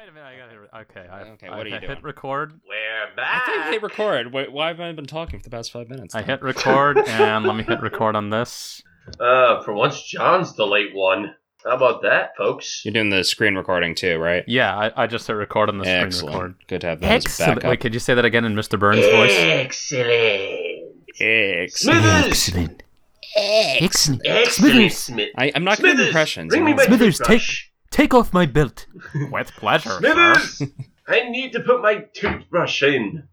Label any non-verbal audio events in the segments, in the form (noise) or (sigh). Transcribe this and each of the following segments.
Wait a minute, I gotta. Okay, I, Okay, I what are you hit doing? record. We're I back. think hit record. Wait, why have I been talking for the past five minutes? I now? hit record, and let me hit record on this. Uh, for once, John's the late one. How about that, folks? You're doing the screen recording too, right? Yeah, I, I just hit record on the screen Excellent. record. Good to have that as Excellent. backup. Wait, could you say that again in Mr. Burns' voice? Excellent. Excellent. Smithers. Excellent. Excellent. Smith. I, I'm not good at Smithers. impressions. Bring I'm me my always- Smithers, toothbrush. Take off my belt. (laughs) With pleasure, sir. Smithers. I need to put my toothbrush in.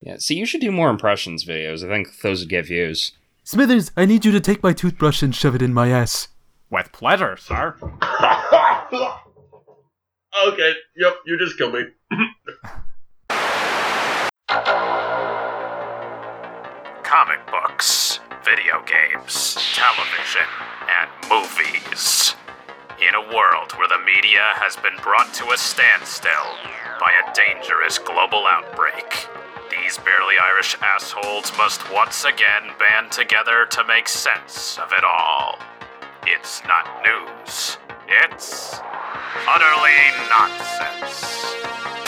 Yeah, see, you should do more impressions videos. I think those would get views. Smithers, I need you to take my toothbrush and shove it in my ass. With pleasure, sir. (laughs) okay. Yep. You just killed me. (coughs) comic books, video games, television, and movies. In a world where the media has been brought to a standstill by a dangerous global outbreak, these barely Irish assholes must once again band together to make sense of it all. It's not news, it's utterly nonsense.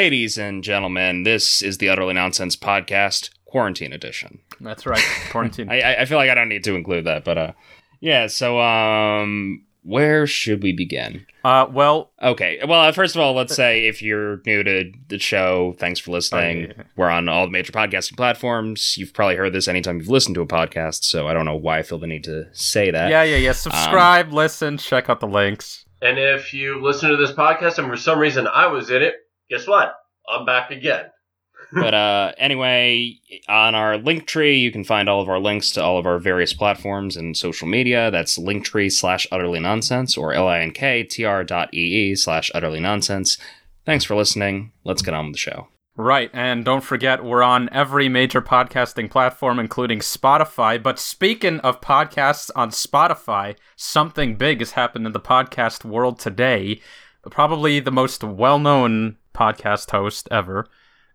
Ladies and gentlemen, this is the Utterly Nonsense Podcast, Quarantine Edition. That's right. Quarantine. (laughs) I, I- I feel like I don't need to include that, but uh, yeah. So, um, where should we begin? uh, well, Okay. Well, uh, first of all, let's say if you're new to the show, thanks for listening. Oh, yeah. We're on all the major podcasting platforms. You've probably heard this anytime you've listened to a podcast, so I don't know why I feel the need to say that. yeah, yeah, yeah. Subscribe, listen, check out the links. And if you listen to this podcast and for some reason I was in it, guess what? I'm back again. but uh, anyway, on our link tree, you can find all of our links to all of our various platforms and social media. That's linktree slash utterly nonsense or linktr dot ee slash utterly nonsense. Thanks for listening. Let's get on with the show. Right, and don't forget, we're on every major podcasting platform, including Spotify. But speaking of podcasts on Spotify, something big has happened in the podcast world today. Probably the most well known podcast host ever.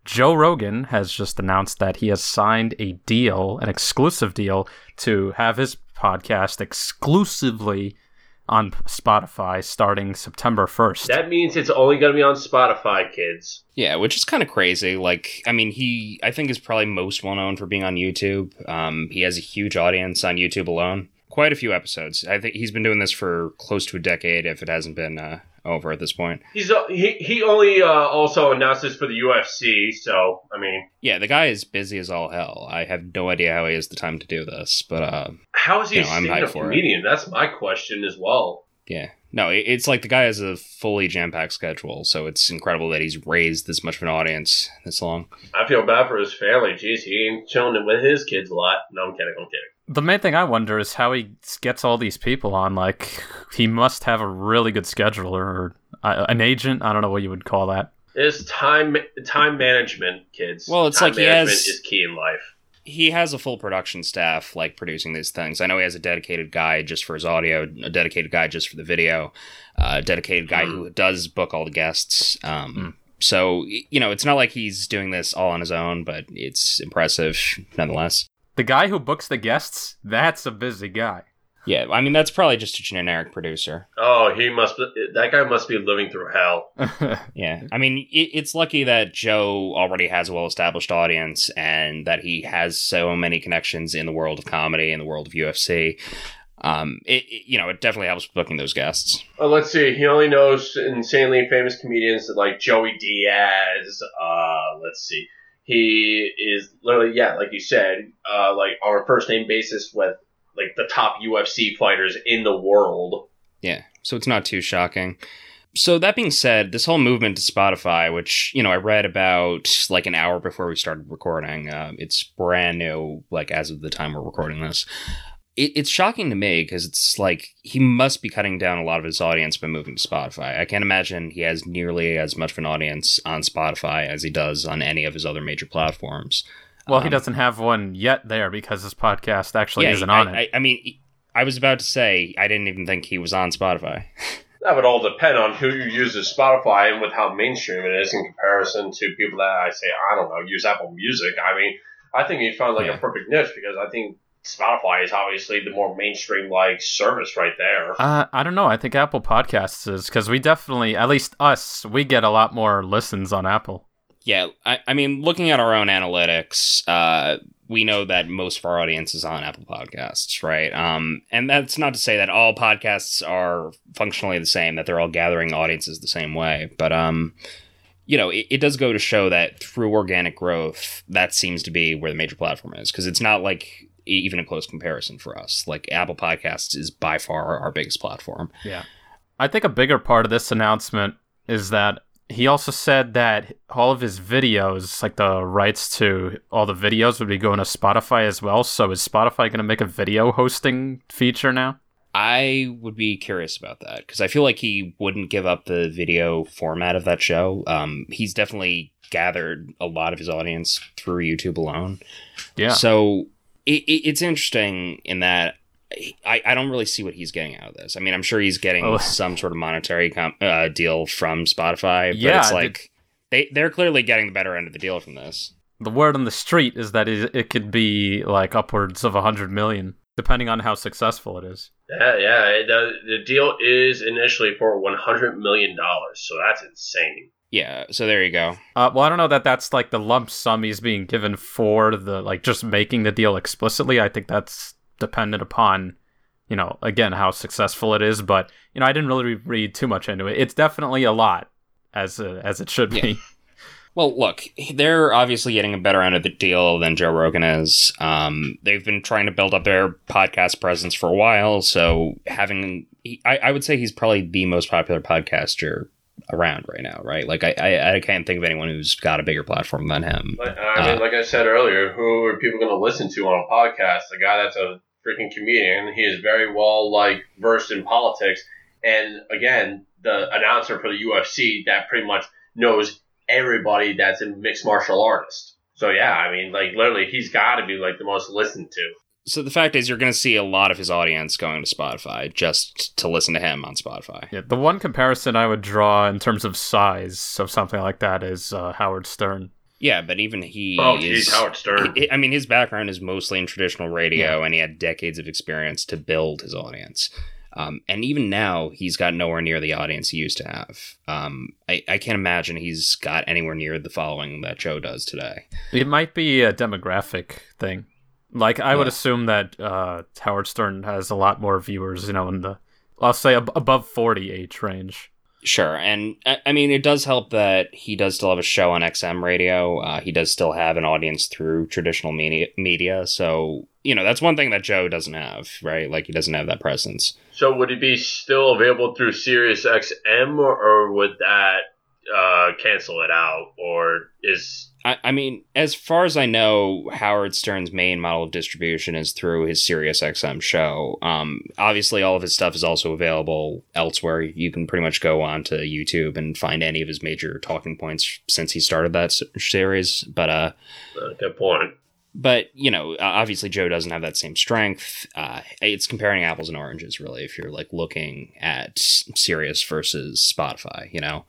Joe Rogan has just announced that he has signed a deal, an exclusive deal, to have his podcast exclusively on Spotify starting September 1st. That means it's only going to be on Spotify, kids. Yeah, which is kind of crazy. Like, I mean, he, I think, is probably most well known for being on YouTube. Um, he has a huge audience on YouTube alone. Quite a few episodes. I think he's been doing this for close to a decade, if it hasn't been uh, over at this point. He's uh, he he only uh, also announced this for the UFC, so I mean, Yeah, the guy is busy as all hell. I have no idea how he has the time to do this, but uh, how is he You a know, I'm hyped stand-up comedian? That's my question as well. yeah, no, it- it's like the guy has a fully jam-packed schedule, so it's incredible that he's raised this much of an audience this long. I feel bad for his family. Jeez, he ain't chilling with his kids a lot. No, I'm kidding. I'm kidding. The main thing I wonder is how he gets all these people on. Like, he must have a really good scheduler or uh, an agent. I don't know what you would call that. It's time time management, kids. Well, it's time like he management has- is key in life. he has a full production staff like producing these things. I know he has a dedicated guy just for his audio, a dedicated guy just for the video, uh, a dedicated guy who does book all the guests. Um, So you know, it's not like he's doing this all on his own, but it's impressive nonetheless. The guy who books the guests, that's a busy guy. Yeah, I mean that's probably just a generic producer. Oh, he must. Be, that guy must be living through hell. (laughs) Yeah, I mean it, it's lucky that Joe already has a well-established audience and that he has so many connections in the world of comedy and the world of UFC. Um, it, it- you know, it definitely helps booking those guests. Uh, let's see. He only knows insanely famous comedians like Joey Diaz. Uh, let's see. He is literally, yeah, like you said, uh, like on a first name basis with like the top UFC fighters in the world. Yeah, so it's not too shocking. So that being said, this whole movement to Spotify, which you know I read about like an hour before we started recording, uh, it's brand new, like as of the time we're recording this. It, it's shocking to me because it's like he must be cutting down a lot of his audience by moving to Spotify. I can't imagine he has nearly as much of an audience on Spotify as he does on any of his other major platforms. Well, he Um, doesn't have one yet there because his podcast actually yeah, isn't I, on it. I, I mean, I was about to say I didn't even think he was on Spotify. (laughs) That would all depend on who uses Spotify and with how mainstream it is in comparison to people that I say, I don't know, use Apple Music. I mean, I think he found like Yeah. a perfect niche because I think Spotify is obviously the more mainstream like service right there. Uh, I don't know. I think Apple Podcasts is because we definitely, at least us, we get a lot more listens on Apple. Yeah, I, I mean, looking at our own analytics, uh, we know that most of our audience is on Apple Podcasts, right? Um, and that's not to say that all podcasts are functionally the same, that they're all gathering audiences the same way, but um, you know, it, it does go to show that through organic growth, that seems to be where the major platform is, because it's not like even a close comparison for us. Like Apple Podcasts is by far our biggest platform. Yeah. I think a bigger part of this announcement is that he also said that all of his videos, like the rights to all the videos, would be going to Spotify as well. So is Spotify going to make a video hosting feature now? I would be curious about that because I feel like he wouldn't give up the video format of that show. Um, he's definitely gathered a lot of his audience through YouTube alone. Yeah. So it, it, it's interesting in that I, I don't really see what he's getting out of this. I mean, I'm sure he's getting Oh. some sort of monetary com- uh, deal from Spotify, but Yeah, it's did- like they they're clearly getting the better end of the deal from this. the word on the street is that it, it could be like upwards of a hundred million, depending on how successful it is. Yeah, yeah. It, uh, the deal is initially for one hundred million dollars, so that's insane. Yeah. So there you go. Uh, well, I don't know that that's like the lump sum he's being given for the like just making the deal explicitly. I think that's dependent upon, you know, again how successful it is. But you know, I didn't really read too much into it. It's definitely a lot, as uh, as it should be. Well, look, they're obviously getting a better end of the deal than Joe Rogan is. Um, they've been trying to build up their podcast presence for a while, so having, I, I would say he's probably the most popular podcaster around right now, right? Like, I, I, I can't think of anyone who's got a bigger platform than him. But, I mean, Uh, like I said earlier, who are people going to listen to on a podcast? A guy that's a freaking comedian. He is very well like versed in politics, and again, the announcer for the UFC that pretty much knows everybody that's a mixed martial artist. So yeah, I mean, like literally, he's got to be like the most listened to. So the fact is, you're going to see a lot of his audience going to Spotify just to listen to him on Spotify. Yeah, the one comparison I would draw in terms of size of something like that is uh, Howard Stern. Yeah, but even he Oh, is. geez, Howard Stern. I- I mean, his background is mostly in traditional radio, and he had decades of experience to build his audience. Um, and even now, he's got nowhere near the audience he used to have. Um, I, I can't imagine he's got anywhere near the following that Joe does today. It might be a demographic thing. Like I would assume that uh, Howard Stern has a lot more viewers, you know, in the I'll say ab- above forty age range. Sure, and I, I mean, it does help that he does still have a show on XM radio. Uh, he does still have an audience through traditional media, media. So you know, that's one thing that Joe doesn't have, right? Like he doesn't have that presence. So would it be still available through Sirius XM, or, or would that uh, cancel it out, or is I, I mean, as far as I know, Howard Stern's main model of distribution is through his Sirius XM show. Um, obviously, all of his stuff is also available elsewhere. You can pretty much go onto YouTube and find any of his major talking points since he started that series. But uh, uh, good point? but you know, obviously Joe doesn't have that same strength. Uh, it's comparing apples and oranges, really. If you're like looking at Sirius versus Spotify, you know.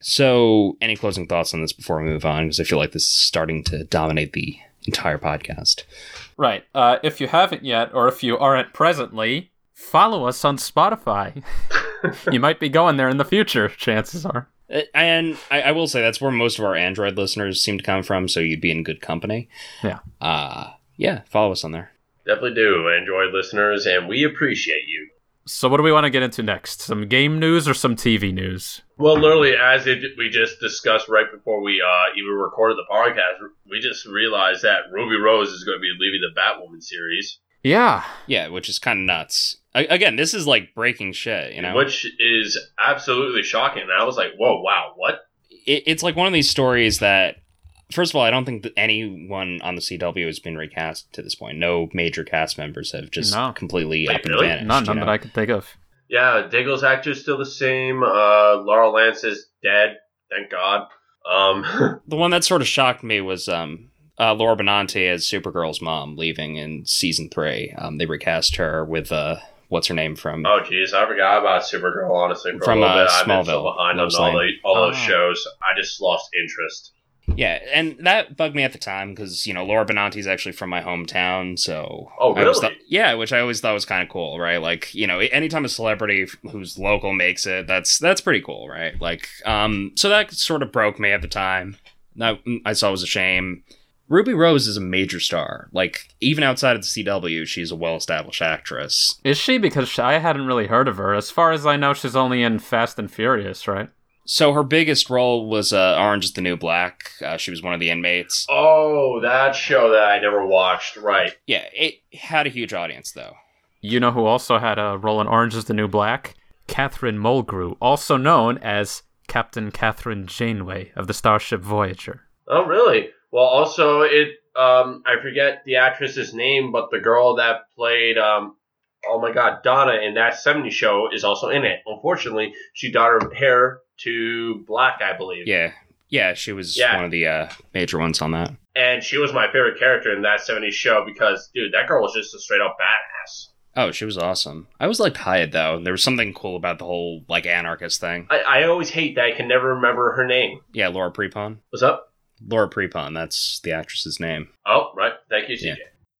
So, any closing thoughts on this before we move on? Because I feel like this is starting to dominate the entire podcast. Right. Uh, if you haven't yet, or if you aren't presently, follow us on Spotify. (laughs) you might be going there in the future. Chances are. Uh, And I, I will say that's where most of our Android listeners seem to come from. So you'd be in good company. Yeah. Uh, yeah. Follow us on there. Definitely do, Android listeners, and we appreciate you. So, what do we want to get into next? Some game news or some TV news? Well, literally, as it, we just discussed right before we uh, even recorded the podcast, we just realized that Ruby Rose is going to be leaving the Batwoman series, Yeah. Yeah, which is kind of nuts. A- again, this is like breaking shit. You know, which is absolutely shocking. And I was like, whoa, wow, what? it, it's like one of these stories that First of all, I don't think that anyone on the CW has been recast to this point. No major cast members have just No. completely Wait, up and really? vanished. None, you know? that I can think of. Yeah, Diggle's actor's still the same. Uh, Laurel Lance is dead. Thank God. Um, (laughs) The one that sort of shocked me was um, uh, Laura Benanti as Supergirl's mom leaving in season three. Um, they recast her with uh, what's her name from oh jeez, I forgot about Supergirl. Honestly, for From, a little uh, bit, I've been so Smallville, behind on all, the, Lane. all those Oh. shows. I just lost interest. Yeah, and that bugged me at the time because you know Laura Benanti's actually from my hometown, so Oh, I really? thought- yeah, which I always thought was kind of cool, right? Like you know, anytime a celebrity f- who's local makes it, that's that's pretty cool, right? Like, um, so that sort of broke me at the time. That I saw it was a shame. Ruby Rose is a major star. Like even outside of the CW, she's a well-established actress. Is she? Because I hadn't really heard of her. As far as I know, she's only in Fast and Furious, right? So her biggest role was uh, Orange is the New Black. Uh, she was one of the inmates. Oh, that show that I never watched. Right. Yeah, it had a huge audience though. You know who also had a role in Orange is the New Black? Catherine Mulgrew, also known as Captain Kathryn Janeway of the Starship Voyager. Oh, really? Well, also it. Um, I forget the actress's name, but the girl that played um, oh my god, Donna in that '70s show is also in it. Unfortunately, she dyed her hair to black, I believe. Yeah, yeah, she was Yeah. one of the uh, major ones on that. And she was my favorite character in that '70s show because, dude, that girl was just a straight up badass. Oh, she was awesome. I always liked Hyde though. There was something cool about the whole like anarchist thing. I, I always hate that I can never remember her name. Yeah, Laura Prepon. What's up? Laura Prepon. That's the actress's name. Oh, right. Thank you, CJ. Yeah.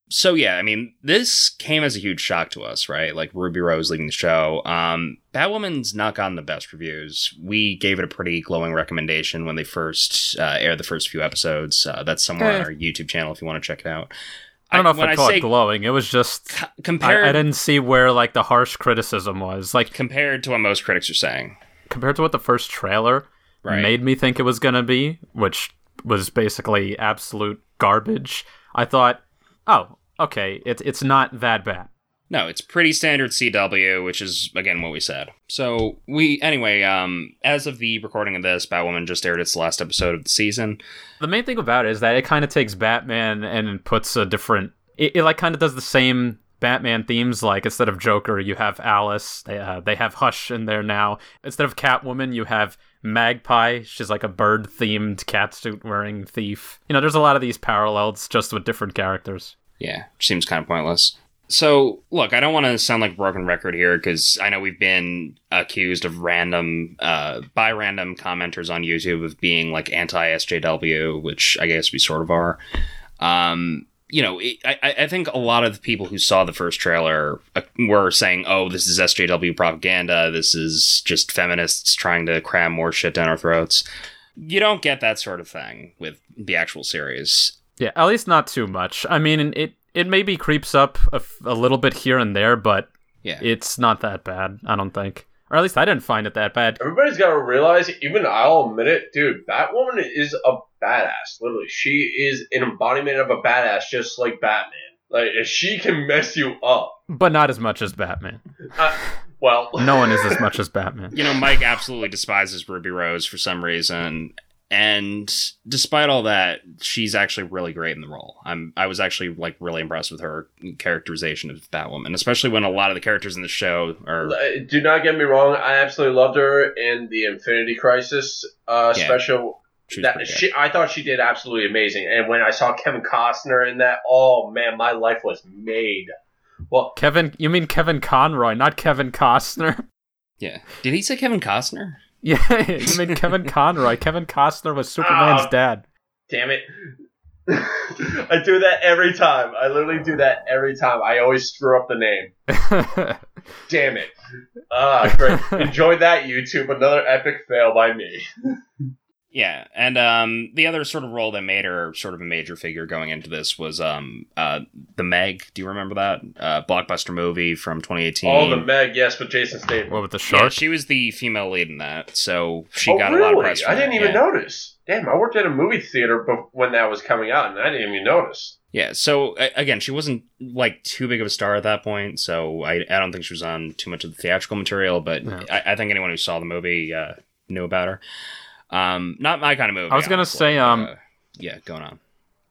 So yeah, I mean, this came as a huge shock to us, right? Like Ruby Rose leaving the show. Um, Batwoman's not gotten the best reviews. We gave it a pretty glowing recommendation when they first uh, aired the first few episodes. Uh, that's somewhere Eh. on our YouTube channel if you want to check it out. I don't know if when I'd call say it glowing. It was just c- I, compared I didn't see where like the harsh criticism was. Like compared to what most critics are saying, compared to what the first trailer right? made me think it was gonna be, which was basically absolute garbage. I thought, oh, okay, it's it's not that bad. No, it's pretty standard CW, which is again what we said. So we anyway, um, as of the recording of this, Batwoman just aired its last episode of the season. The main thing about it is that it kind of takes Batman and puts a different. It, it like kind of does the same Batman themes. Like instead of Joker, you have Alice. They uh, they have Hush in there now. Instead of Catwoman, you have Magpie. She's like a bird themed catsuit wearing thief. You know, there's a lot of these parallels just with different characters. Yeah, seems kind of pointless. So, look, I don't want to sound like a broken record here because I know we've been accused of random, uh, by random commenters on YouTube of being like anti SJW, which I guess we sort of are. Um, you know, it, I, I think a lot of the people who saw the first trailer uh, were saying, oh, this is SJW propaganda. This is just feminists trying to cram more shit down our throats. You don't get that sort of thing with the actual series. Yeah, at least not too much. I mean, it it maybe creeps up a little bit here and there, but Yeah. it's not that bad. I don't think, or at least I didn't find it that bad. Everybody's got to realize, even I'll admit it, dude, Batwoman is a badass. Literally, she is an embodiment of a badass, just like Batman. Like, she can mess you up. But not as much as Batman. Uh, well, No one is as much as Batman. you know, Mike absolutely despises Ruby Rose for some reason, and despite all that, she's actually really great in the role. I'm I was actually like really impressed with her characterization of Batwoman, especially when a lot of the characters in the show are Uh, do not get me wrong. I absolutely loved her in the Infinity Crisis uh, Yeah. special. She That she, I thought she did absolutely amazing. And when I saw Kevin Costner in that, oh man, my life was made. Well, Kevin, you mean Kevin Conroy, not Kevin Costner? (laughs) yeah. Did he say Kevin Costner? Yeah, you mean Kevin (laughs) Conroy. Kevin Costner was Superman's Ah. dad. damn it. (laughs) I do that every time. I literally do that every time. I always screw up the name. Damn it. Ah, great. Enjoyed that, YouTube. Another epic fail by me. Yeah, and um, the other sort of role that made her sort of a major figure going into this was um, uh, the Meg. Do you remember that uh, blockbuster movie from 2018? Oh, the Meg, yes, with Jason Statham. what with the Yeah, she was the female lead in that, so she oh, got really? a lot of press. For I didn't that, even yeah. notice. Damn, I worked at a movie theater bef- when that was coming out, and I didn't even notice. Yeah, so again, she wasn't like too big of a star at that point, so I, I don't think she was on too much of the theatrical material. But Yeah. I, I think anyone who saw the movie uh, knew about her. Um, not my kind of movie. I was gonna honestly, say, um, uh, yeah, going on.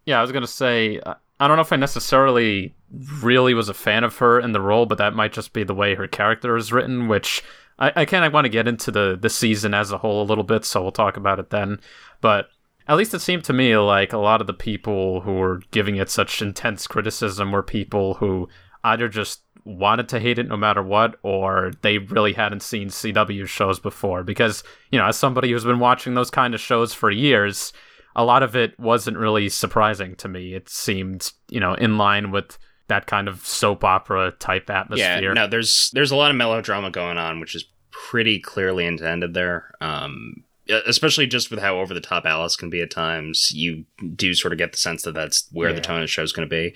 Yeah, I was gonna say uh, I don't know if I necessarily really was a fan of her in the role, but that might just be the way her character is written, which I, I kind of want to get into the the season as a whole a little bit, so we'll talk about it then. But at least it seemed to me like a lot of the people who were giving it such intense criticism were people who either just wanted to hate it no matter what, or they really hadn't seen CW shows before. Because, you know, as somebody who's been watching those kind of shows for years, a lot of it wasn't really surprising to me. It seemed, you know, in line with that kind of soap opera type atmosphere. Yeah, no, there's there's a lot of melodrama going on, which is pretty clearly intended there. Um, especially just with how over the top Alice can be at times, you do sort of get the sense that that's where Yeah. the tone of the show is going to be.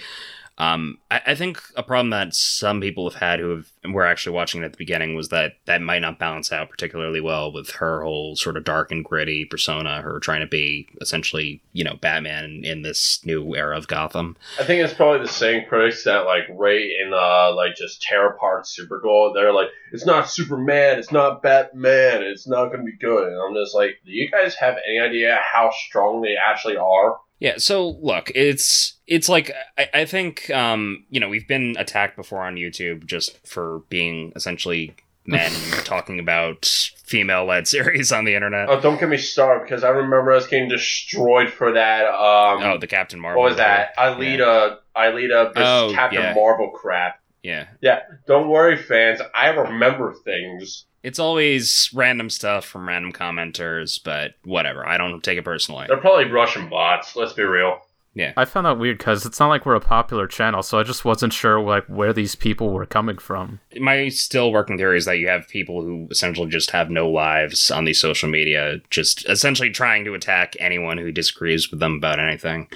Um, I, I think a problem that some people have had who have were actually watching it at the beginning was that that might not balance out particularly well with her whole sort of dark and gritty persona, her trying to be essentially you know Batman in, in this new era of Gotham. I think it's probably the same critics that like rate and uh like just tear apart Supergirl. They're like, it's not Superman, it's not Batman, it's not gonna be good. And I'm just like, do you guys have any idea how strong they actually are? Yeah, so look, it's it's like I, I think um, you know, we've been attacked before on YouTube just for being essentially men (laughs) talking about female led (laughs) series on the internet. Oh, don't get me started because I remember us getting destroyed for that. Um, oh, the Captain Marvel. what was that? Alita, Alita, this Oh, Captain yeah. Marvel crap. Yeah. Yeah, don't worry, fans. I remember things. It's always random stuff from random commenters, but whatever. I don't take it personally. They're probably Russian bots. Let's be real. Yeah, I found that weird because it's not like we're a popular channel, so I just wasn't sure like where these people were coming from. My still working theory is that you have people who essentially just have no lives on these social media, just essentially trying to attack anyone who disagrees with them about anything.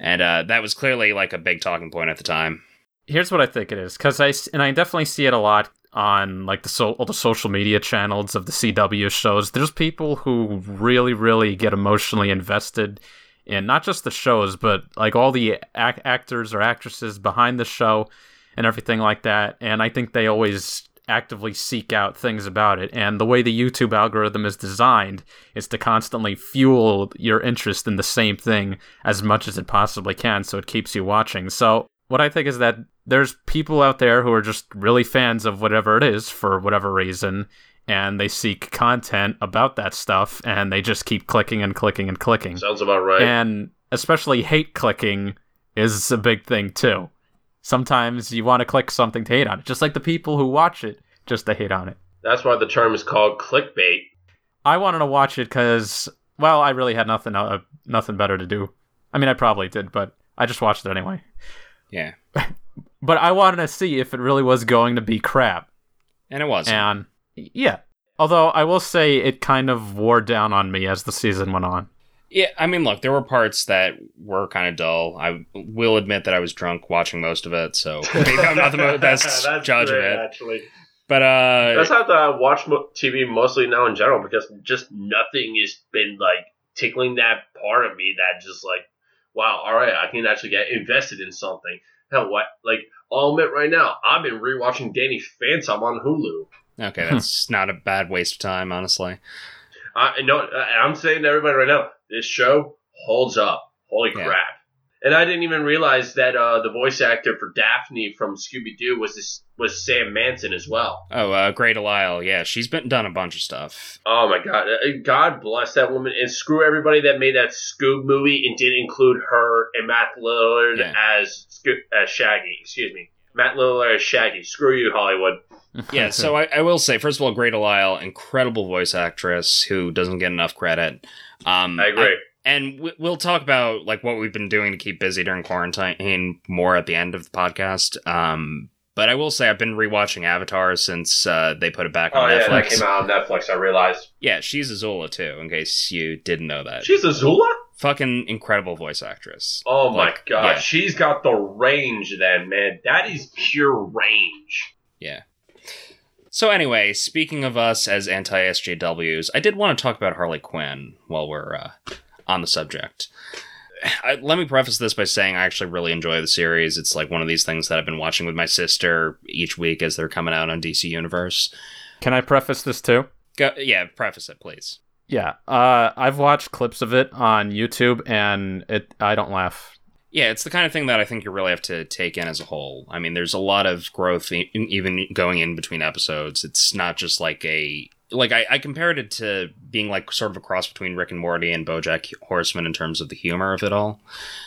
And uh, that was clearly like a big talking point at the time. Here's what I think it is, because I and I definitely see it a lot on like the so- all the social media channels of the CW shows. There's people who really, really get emotionally invested in not just the shows, but like all the ac- actors or actresses behind the show and everything like that. And I think they always actively seek out things about it. And the way the YouTube algorithm is designed is to constantly fuel your interest in the same thing as much as it possibly can, so it keeps you watching. So what I think is that there's people out there who are just really fans of whatever it is for whatever reason, and they seek content about that stuff, and they just keep clicking and clicking and clicking. Sounds about right. And especially hate clicking is a big thing too. Sometimes you want to click something to hate on it, just like the people who watch it just to hate on it. That's why the term is called clickbait. I wanted to watch it because, well, I really had nothing uh, nothing better to do. I mean, I probably did, but I just watched it anyway. Yeah. (laughs) But I wanted to see if it really was going to be crap. And it was. And yeah. Although I will say it kind of wore down on me as the season went on. Yeah, I mean, look, there were parts that were kind of dull. I will admit that I was drunk watching most of it, so (laughs) maybe I'm not the (laughs) best That's judge great, of it. Actually, But uh, that's how I watch TV mostly now in general because just nothing has been like tickling that part of me that just like, wow, all right, I can actually get invested in something. Hell, what? Like, I'll admit right now, I've been rewatching Danny Phantom on Hulu. okay, (laughs) that's not a bad waste of time, honestly. I know. Uh, I'm saying to everybody right now, this show holds up. Holy Yeah. crap! And I didn't even realize that uh, the voice actor for Daphne from Scooby Doo was this, was Sam Manson as well. Oh, uh, Grey DeLisle, yeah, she's been done a bunch of stuff. Oh my god! Uh, God bless that woman, and screw everybody that made that Scoob movie and didn't include her and Matt Lillard Yeah. as Sco- as Shaggy. Excuse me, Matt Lillard as Shaggy. Screw you, Hollywood. (laughs) Yeah, so I, I will say, first of all, Grey DeLisle, incredible voice actress who doesn't get enough credit. Um, I agree. And we- we'll talk about like what we've been doing to keep busy during quarantine more at the end of the podcast. Um, but I will say I've been rewatching Avatar since uh, they put it back oh on yeah, Netflix. that came out on Netflix. I realized Yeah, she's Azula too. In case you didn't know that, she's Azula. fucking incredible voice actress. Oh my god, yeah. she's got the range then, man. That is pure range. Yeah. So anyway, speaking of us as anti SJWs, I did want to talk about Harley Quinn while we're uh, on the subject. I, let me preface this by saying I actually really enjoy the series. It's like one of these things that I've been watching with my sister each week as they're coming out on DC Universe. Can I preface this too? Go, yeah, preface it, please. Yeah, uh, I've watched clips of it on YouTube, and it I don't laugh. Yeah, it's the kind of thing that I think you really have to take in as a whole. I mean, there's a lot of growth in, even going in between episodes. It's not just like a like I, I compared it to being like sort of a cross between Rick and Morty and BoJack Horseman in terms of the humor of it all.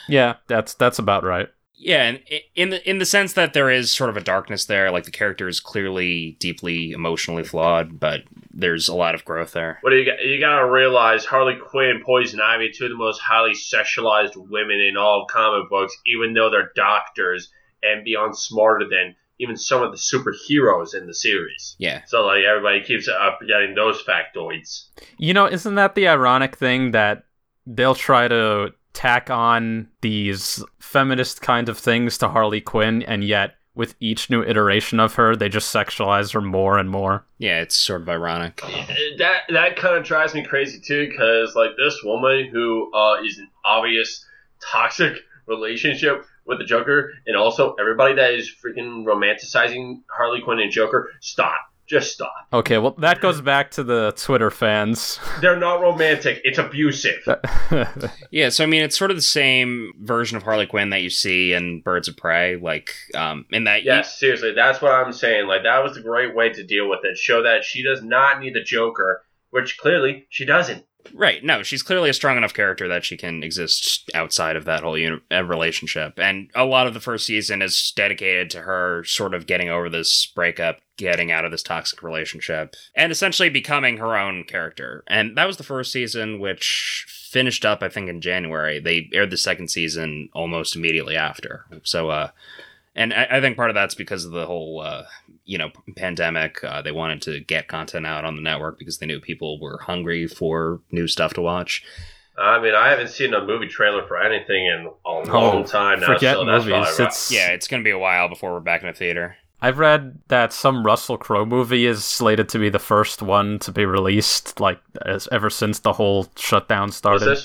Yeah, that's that's about right. Yeah, and in the in the sense that there is sort of a darkness there, like the character is clearly deeply emotionally flawed, but there's a lot of growth there. What do you got? You gotta realize Harley Quinn, and Poison Ivy, two of the most highly sexualized women in all comic books, even though they're doctors and beyond smarter than even some of the superheroes in the series. Yeah. So like everybody keeps up getting those factoids. You know, isn't that the ironic thing that they'll try to tack on these feminist kind of things to Harley Quinn, and yet with each new iteration of her, they just sexualize her more and more. Yeah, it's sort of ironic. That that kind of drives me crazy too, because like this woman who uh, is an obvious toxic relationship with the Joker, and also everybody that is freaking romanticizing Harley Quinn and Joker, stop. Just stop. Okay, well, that goes back to the Twitter fans. (laughs) They're not romantic. It's abusive. (laughs) Yeah, so I mean, it's sort of the same version of Harley Quinn that you see in Birds of Prey, like um, in that. Yes, seriously, that's what I'm saying. Like that was a great way to deal with it. Show that she does not need the Joker, which clearly she doesn't. Right. No, she's clearly a strong enough character that she can exist outside of that whole uni- uh, relationship. And a lot of the first season is dedicated to her sort of getting over this breakup, getting out of this toxic relationship, and essentially becoming her own character. And that was the first season, which finished up, I think, in January. They aired the second season almost immediately after. So, uh, and I, I think part of that's because of the whole, uh, you know, pandemic. Uh, they wanted to get content out on the network because they knew people were hungry for new stuff to watch. I mean, I haven't seen a movie trailer for anything in a long Oh, time now. forget so that's movies. right. It's Yeah, it's going to be a while before we're back in the theater. I've read that some Russell Crowe movie is slated to be the first one to be released, like as, ever since the whole shutdown What's started.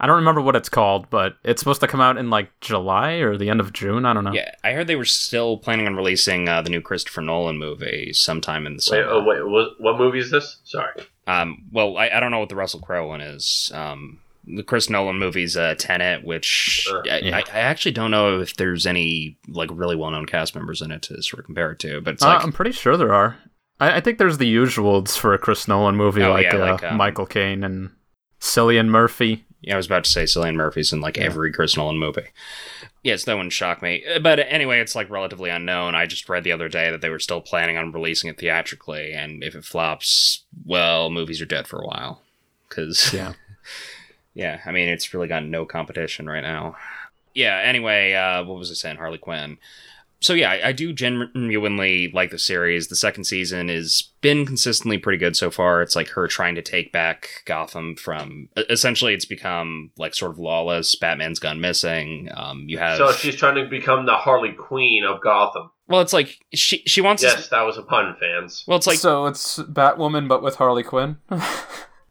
This? I don't remember what it's called, but it's supposed to come out in like July or the end of June. I don't know. Yeah, I heard they were still planning on releasing uh, the new Christopher Nolan movie sometime in the Wait, summer. oh wait, what, what movie is this? Sorry. Um, well, I, I don't know what the Russell Crowe one is. Um, the Chris Nolan movie's uh, Tenet, which Sure. I, Yeah. I, I actually don't know if there's any like really well-known cast members in it to sort of compare it to. But it's Uh, like, I'm pretty sure there are. I, I think there's the usuals for a Chris Nolan movie, Oh, like, yeah, uh, like, um, Michael Caine and Cillian Murphy. Yeah, I was about to say Cillian Murphy's in like Yeah. every Chris Nolan movie. Yes, that wouldn't shock me. Uh, But anyway, it's like relatively unknown. I just read the other day that they were still planning on releasing it theatrically, and if it flops, well, movies are dead for a while. Because Yeah. (laughs) Yeah, I mean, it's really got no competition right now. Yeah, anyway, uh, what was I saying? Harley Quinn. So yeah, I, I do genuinely like the series. The second season has been consistently pretty good so far. It's like her trying to take back Gotham from essentially it's become like sort of lawless. Batman's gone missing. Um, you have So she's trying to become the Harley Queen of Gotham. well, it's like she she wants Yes, this. that was a pun, fans. Well, it's like so it's Batwoman, but with Harley Quinn. (laughs)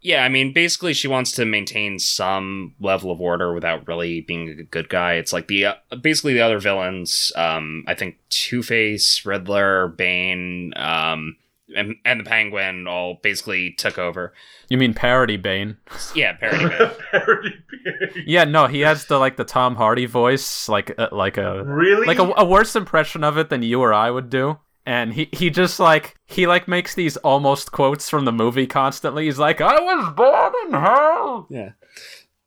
Yeah, I mean, basically, she wants to maintain some level of order without really being a good guy. It's like the uh, basically the other villains. Um, I think Two Face, Riddler, Bane, um, and and the Penguin all basically took over. you mean parody Bane? Yeah, parody. (laughs) Man. Parody. Yeah, no, he has the like the Tom Hardy voice, like uh, like a really? like a, a worse impression of it than you or I would do. And he, he just like he like makes these almost quotes from the movie constantly. He's like, "I was born in hell." yeah.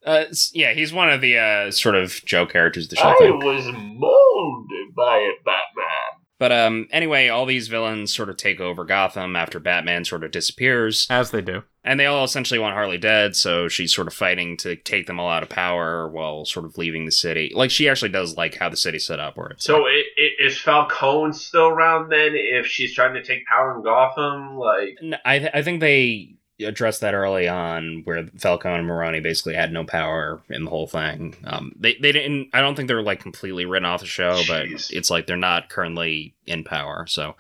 Uh, yeah, he's one of the uh, sort of Joe characters of the show. I I think. was molded by it, Batman. But um, anyway, all these villains sort of take over Gotham after Batman sort of disappears. As they do. And they all essentially want Harley dead, so she's sort of fighting to take them all out of power while sort of leaving the city. Like she actually does like how the city's set up, where it's So i i is Falcone still around then? If she's trying to take power in Gotham, like I th- I think they addressed that early on, where Falcone and Maroni basically had no power in the whole thing. Um, they they didn't. I don't think they're like completely written off the show, but it's like they're not currently in power. So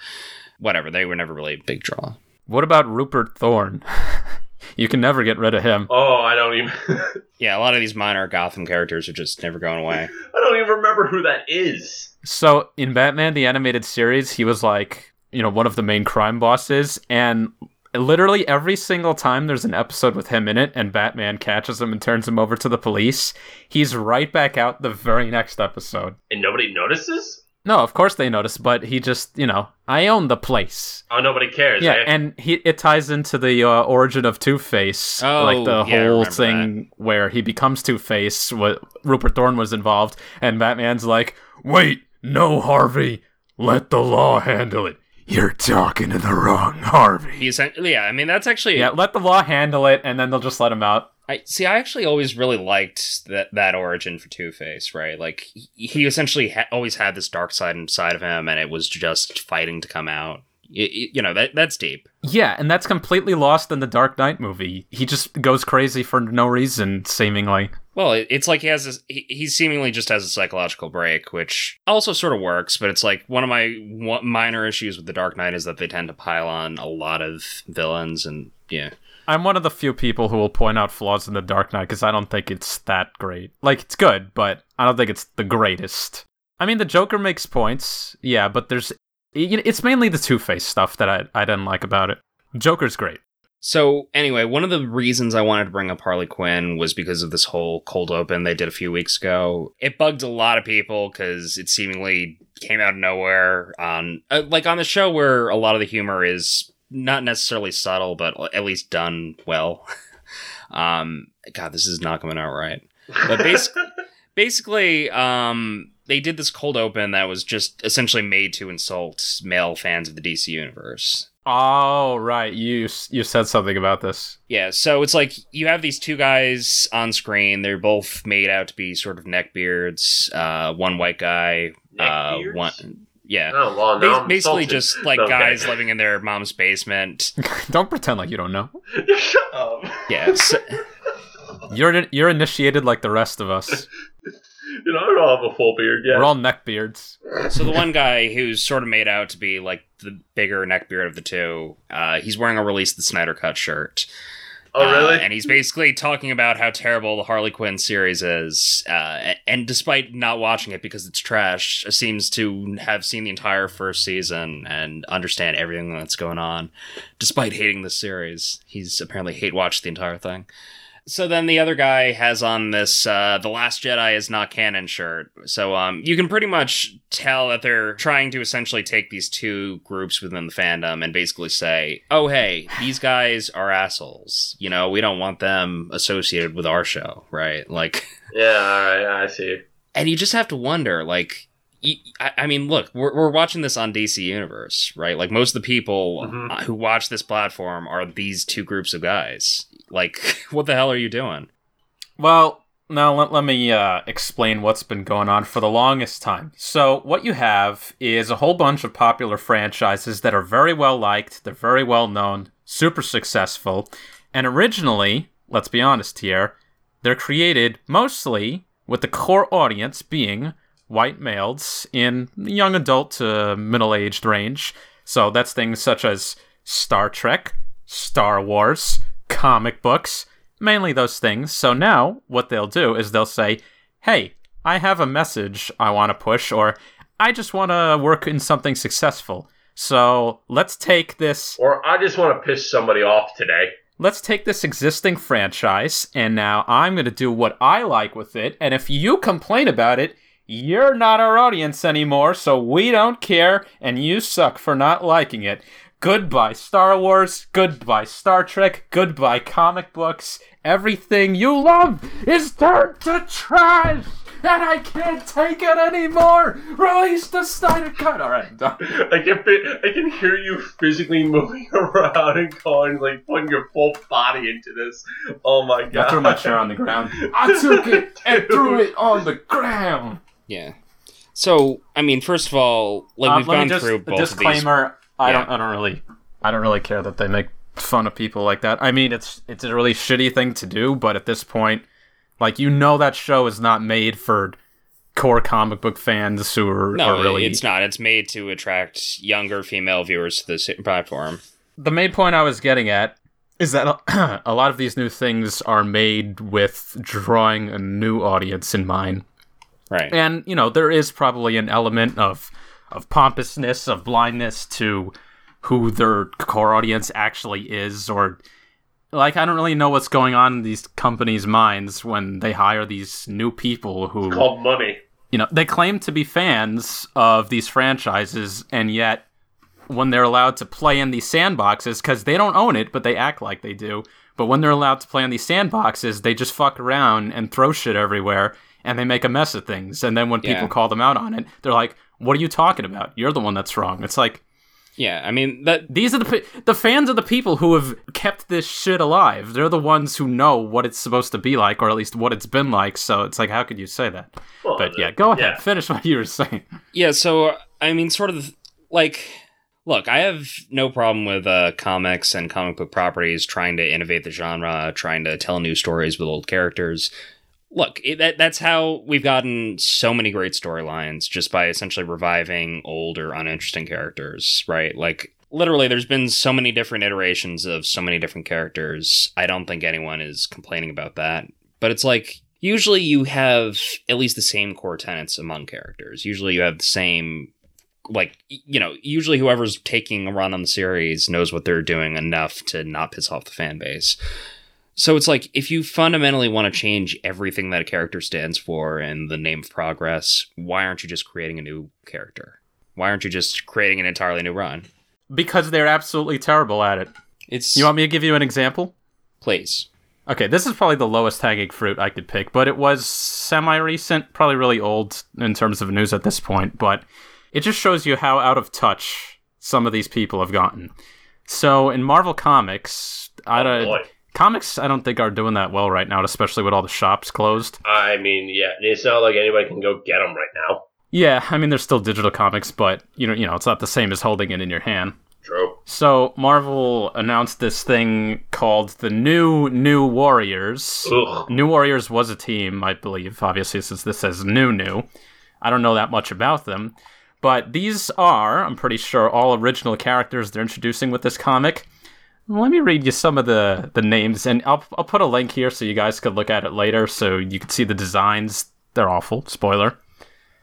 whatever, they were never really a big draw. What about Rupert Thorne? (laughs) you can never get rid of him. oh, I don't even, (laughs) Yeah, a lot of these minor Gotham characters are just never going away. I don't even remember who that is. So in Batman the animated series, he was like, you know, one of the main crime bosses and literally every single time there's an episode with him in it and Batman catches him and turns him over to the police, he's right back out the very next episode. And nobody notices? No, of course they notice, but he just, you know, I own the place. Oh, nobody cares. Yeah, eh? and he it ties into the uh, origin of Two Face, Oh, like the yeah, whole remember thing where he becomes Two Face. What Rupert Thorne was involved, and Batman's like, "Wait, no, Harvey, let the law handle it. You're talking to the wrong Harvey." He's yeah. I mean, that's actually yeah, let the law handle it, and then they'll just let him out. I see. I actually always really liked that that origin for Two Face, right? Like he, essentially ha- always had this dark side inside of him, and it was just fighting to come out. You know that that's deep. Yeah, and that's completely lost in the Dark Knight movie. He just goes crazy for no reason, seemingly. Well, it, it's like he has this. He, he seemingly just has a psychological break, which also sort of works. But it's like one of my one, minor issues with the Dark Knight is that they tend to pile on a lot of villains, and yeah. I'm one of the few people who will point out flaws in the Dark Knight because I don't think it's that great. Like, it's good, but I don't think it's the greatest. I mean, the Joker makes points, yeah, but there's. It's mainly the Two Face stuff that I, I didn't like about it. Joker's great. So anyway, one of the reasons I wanted to bring up Harley Quinn was because of this whole cold open they did a few weeks ago. It bugged a lot of people because it seemingly came out of nowhere on uh, like on the show where a lot of the humor is not necessarily subtle, but at least done well. (laughs) um, God, this is not coming out right. But basically, (laughs) basically, um, they did this cold open that was just essentially made to insult male fans of the DC universe. Oh, right. You you said something about this. Yeah, so it's like you have these two guys on screen. They're both made out to be sort of neckbeards. Uh, one white guy, uh, one yeah. Oh, well, Ba- I'm basically, insulted. just like Okay. guys living in their mom's basement. (laughs) don't pretend like you don't know. (laughs) Shut up. Yeah, (laughs) so, You're you're initiated like the rest of us. You know, I don't have a full beard yet. We're all neckbeards. so the one guy who's sort of made out to be like the bigger neckbeard of the two, uh, he's wearing a release the Snyder Cut shirt. Oh, really? Uh, and he's basically talking about how terrible the Harley Quinn series is. Uh, and despite not watching it because it's trash, seems to have seen the entire first season and understand everything that's going on. Despite hating the series, he's apparently hate watched the entire thing. So then the other guy has on this uh, "The Last Jedi is not canon" shirt. So um, you can pretty much tell that they're trying to essentially take these two groups within the fandom and basically say, "Oh, hey, these guys are assholes. You know, we don't want them associated with our show, right?" Like, (laughs) yeah, all right, I see. and you just have to wonder, like. I mean, look, we're, we're watching this on DC Universe, right? Like, most of the people Mhm. uh, who watch this platform are these two groups of guys. Like, (laughs) what the hell are you doing? Well, now let, let me uh, explain what's been going on for the longest time. So, what you have is a whole bunch of popular franchises that are very well liked, they're very well known, super successful, and originally, let's be honest here, they're created mostly with the core audience being white males in young adult to middle aged range. So, that's things such as Star Trek, Star Wars, comic books, mainly those things. So now what they'll do is they'll say, "Hey, I have a message I want to push or I just want to work in something successful. So, let's take this Or I just want to piss somebody off today. let's take this existing franchise and now I'm going to do what I like with it and if you complain about it, you're not our audience anymore, so we don't care and you suck for not liking it. Goodbye Star Wars, goodbye Star Trek, goodbye comic books. Everything you love is turned to trash! And I can't take it anymore! Release the Snyder Cut! Alright, I'm done. I can fi- I can hear you physically moving (laughs) around and going like putting your full body into this. Oh my god! I threw my chair on the ground. (laughs) I took it (laughs) and threw it on the ground! Yeah. So, I mean, first of all, like Um, we've gone just- through a both of these. disclaimer. I Yeah. don't. I don't really. I don't really care that they make fun of people like that. I mean, it's it's a really shitty thing to do, but at this point, like you know, that show is not made for core comic book fans who are, No, are really. it's not. It's made to attract younger female viewers to this platform. The main point I was getting at is that a, (clears throat) a lot of these new things are made with drawing a new audience in mind. Right. and you know there is probably an element of of pompousness of blindness to who their core audience actually is or like I don't really know what's going on in these companies' minds when they hire these new people who Called money. you know they claim to be fans of these franchises and yet when they're allowed to play in these sandboxes because they don't own it but they act like they do but when they're allowed to play in these sandboxes they just fuck around and throw shit everywhere and they make a mess of things and then when people call them out on it they're like what are you talking about you're the one that's wrong it's like Yeah, I mean that these are the the fans are the people who have kept this shit alive. They're the ones who know what it's supposed to be like, or at least what it's been like. So it's like, how could you say that? Well, But yeah, go ahead, yeah. finish what you were saying. Yeah, so I mean, sort of like, look, I have no problem with uh, comics and comic book properties trying to innovate the genre, trying to tell new stories with old characters. Look, it, that, that's how we've gotten so many great storylines just by essentially reviving old or uninteresting characters, right? Like, literally, there's been so many different iterations of so many different characters. I don't think anyone is complaining about that. But it's like, usually you have at least the same core tenets among characters. Usually you have the same like you know, usually whoever's taking a run on the series knows what they're doing enough to not piss off the fan base. So it's like if you fundamentally want to change everything that a character stands for in the name of progress, why aren't you just creating a new character? Why aren't you just creating an entirely new run? Because they're absolutely terrible at it. It's You want me to give you an example? please. Okay, this is probably the lowest hanging fruit I could pick, but it was semi recent, probably really old in terms of news at this point, but it just shows you how out of touch some of these people have gotten. So in Marvel Comics, I Oh, don't, boy. Comics I don't think are doing that well right now, especially with all the shops closed. I mean, yeah, it's not like anybody can go get them right now. Yeah, I mean there's still digital comics, but you know, you know, it's not the same as holding it in your hand. True. So Marvel announced this thing called the New New Warriors. Ugh. New Warriors was a team, I believe, obviously, since this says new new. I don't know that much about them. But these are, I'm pretty sure, all original characters they're introducing with this comic. Let me read you some of the, the names, and I'll, I'll put a link here so you guys could look at it later so you can see the designs. They're awful, spoiler.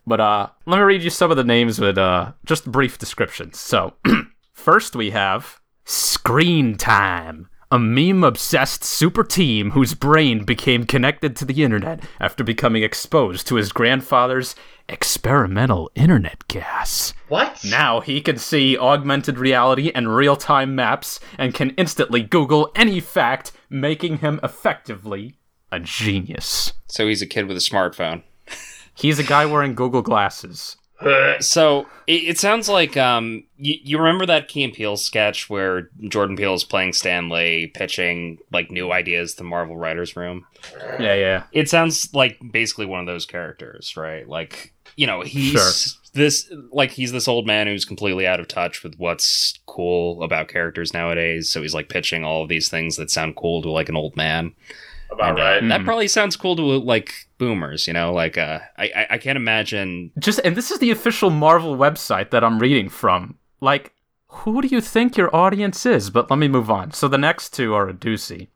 But uh, let me read you some of the names with uh, just brief descriptions. So, (clears throat) first we have Screen Time, a meme obsessed super team whose brain became connected to the internet after becoming exposed to his grandfather's experimental internet gas. What? Now he can see augmented reality and real time maps and can instantly Google any fact, making him effectively a genius. So he's a kid with a smartphone. He's a guy wearing Google glasses. So it, it sounds like um, you, you remember that Key and Peele sketch where Jordan Peele is playing Stan Lee, pitching like new ideas to Marvel writers' room. Yeah, yeah. It sounds like basically one of those characters, right? Like you know he's Sure. this like he's this old man who's completely out of touch with what's cool about characters nowadays. So he's like pitching all of these things that sound cool to like an old man. About And, uh, right. That Mhm. probably sounds cool to like boomers, you know. Like uh, I I, I can't imagine Just and this is the official Marvel website that I'm reading from. Like, who do you think your audience is? But let me move on. So the next two are a doozy.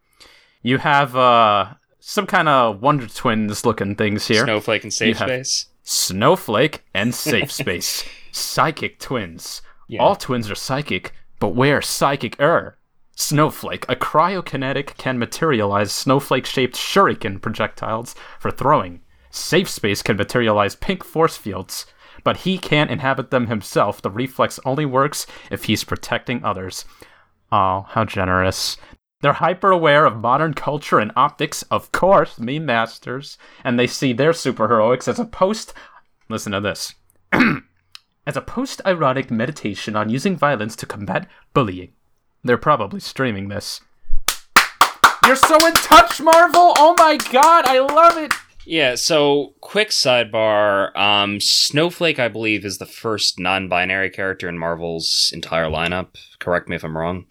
You have uh some kind of Wonder Twins looking things here. Snowflake and Safe Space. Snowflake and (laughs) Safe Space. Psychic twins. Yeah. All twins are psychic, but where psychic er? Snowflake, a cryokinetic, can materialize snowflake shaped shuriken projectiles for throwing. Safe Space can materialize pink force fields, but he can't inhabit them himself. The reflex only works if he's protecting others. Oh, how generous. They're hyper aware of modern culture and optics, of course, meme masters, and they see their superheroics as a post. Listen to this. (clears throat) as a post ironic meditation on using violence to combat bullying. They're probably streaming this. You're so in touch, Marvel! Oh my god, I love it! Yeah, so quick sidebar. Um, Snowflake, I believe, is the first non binary character in Marvel's entire lineup. Correct me if I'm wrong.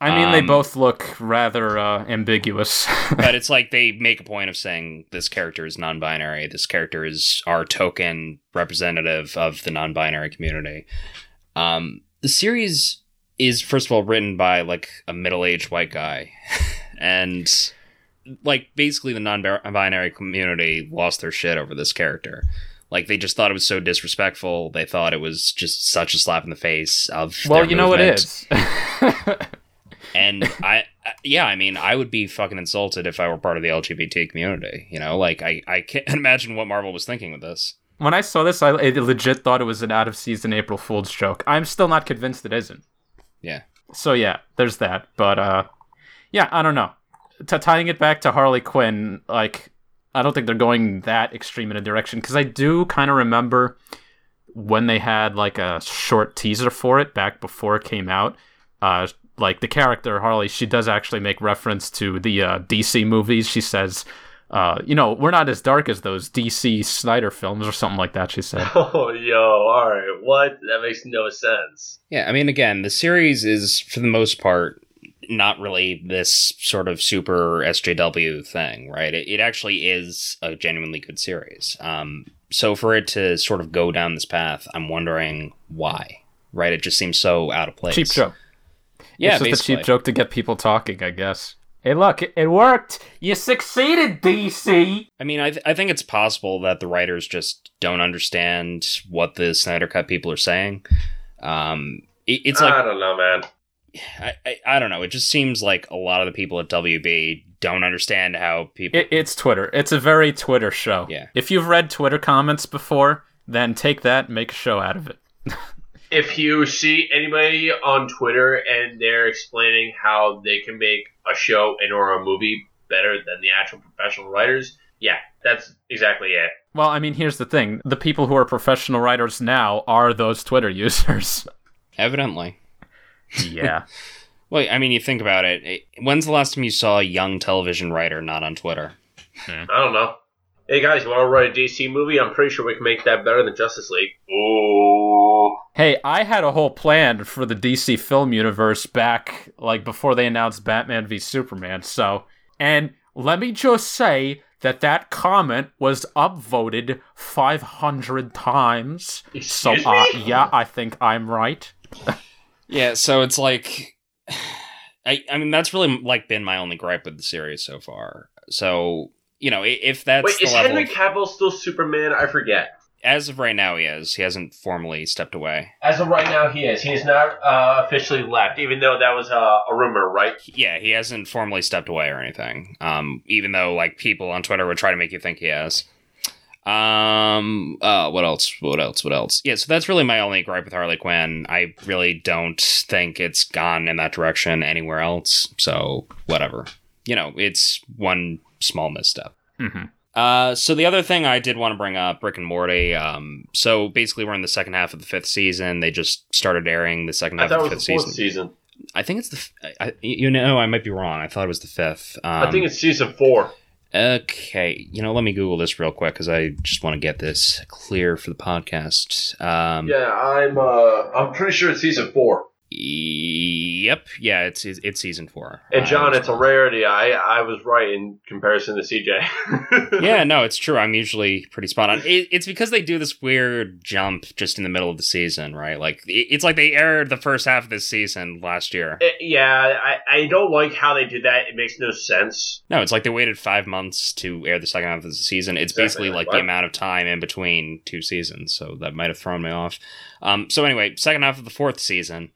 I mean, they Um, both look rather uh, ambiguous. (laughs) But it's like they make a point of saying this character is non binary. This character is our token representative of the non binary community. Um, the series is, first of all, written by like a middle aged white guy. (laughs) and like basically the non binary community lost their shit over this character. Like they just thought it was so disrespectful. They thought it was just such a slap in the face of. Well, you know movement. it is. (laughs) And I, I- yeah, I mean, I would be fucking insulted if I were part of the LGBT community. You know, like I, I can't (laughs) imagine what Marvel was thinking with this. when I saw this, I I legit thought it was an out of season April Fool's joke. I'm still not convinced it isn't. Yeah. So yeah, there's that. But uh, yeah, I don't know. To tying it back to Harley Quinn, like I don't think they're going that extreme in a direction because I do kind of remember when they had like a short teaser for it back before it came out. Uh, like the character Harley, she does actually make reference to the uh, DC movies. She says, uh, "You know, we're not as dark as those DC Snyder films or something like that." She said. (laughs) Oh, yo, all right. What? That makes no sense. Yeah, I mean, again, the series is for the most part not really this sort of super SJW thing, right? It, it actually is a genuinely good series. Um, so for it to sort of go down this path, I'm wondering why, right? It just seems so out of place. Cheap joke. Yeah, it's just a cheap joke to get people talking, I guess. Hey, look, it, it worked. You succeeded, DC. I mean, I, th- I think it's possible that the writers just don't understand what the Snyder Cut people are saying. Um, it, it's like I don't know, man. I, I, I don't know. It just seems like a lot of the people at WB don't understand how people. It, it's Twitter. It's a very Twitter show. Yeah. If you've read Twitter comments before, then take that and make a show out of it. If you see anybody on Twitter and they're explaining how they can make a show and or a movie better than the actual professional writers, yeah, that's exactly it. Well, I mean, here's the thing: the people who are professional writers now are those Twitter (laughs) users. Evidently. yeah. (laughs) Well, I mean, you think about it. it- When's the last time you saw a young television writer not on Twitter? I don't know. Hey guys, you want to write a DC movie? I'm pretty sure we can make that better than Justice League. Ooh. Hey, I had a whole plan for the DC film universe back like before they announced Batman v Superman. So, and let me just say that that comment was upvoted 500 times. So, Excuse uh, me? yeah, I think I'm right. (laughs) Yeah, so it's like, (sighs) I, I mean, that's really like been my only gripe with the series so far. So you know, if that's Wait, the is level, Henry Cavill still Superman? I forget. as of right now, he is. He hasn't formally stepped away. As of right now, he is. He is not uh, officially left, even though that was uh, a rumor, right? Yeah, he hasn't formally stepped away or anything. Um, even though like people on Twitter would try to make you think he has. Um. Uh. What else? What else? What else? Yeah. So that's really my only gripe with Harley Quinn. I really don't think it's gone in that direction anywhere else. So whatever. You know, it's one small misstep. hmm Uh, so the other thing I did want to bring up, Rick and Morty. Um, so basically, we're in the second half of the fifth season. They just started airing the second I half of it the was fifth the season. season. I think it's the. f- I, I- you know, I might be wrong. I thought it was the fifth. Um, I think it's season four. okay. You know, let me Google this real quick because I just want to get this clear for the podcast. Um, Yeah, I'm. Uh, I'm pretty sure it's season four. Yep. Yeah, it's it's, season four. And John, was it's a rarity. I I was right in comparison to CJ. (laughs) yeah, no, it's true. I'm usually pretty spot on. It, it's because they do this weird jump just in the middle of the season, right? Like it- it's like they aired the first half of this season last year. Eh, yeah, I, I don't like how they did that. It makes no sense. No, it's like they waited five months to air the second half of the season. It's Exactly, basically like what? the amount of time in between two seasons, so that might have thrown me off. Um, so anyway, second half of the fourth season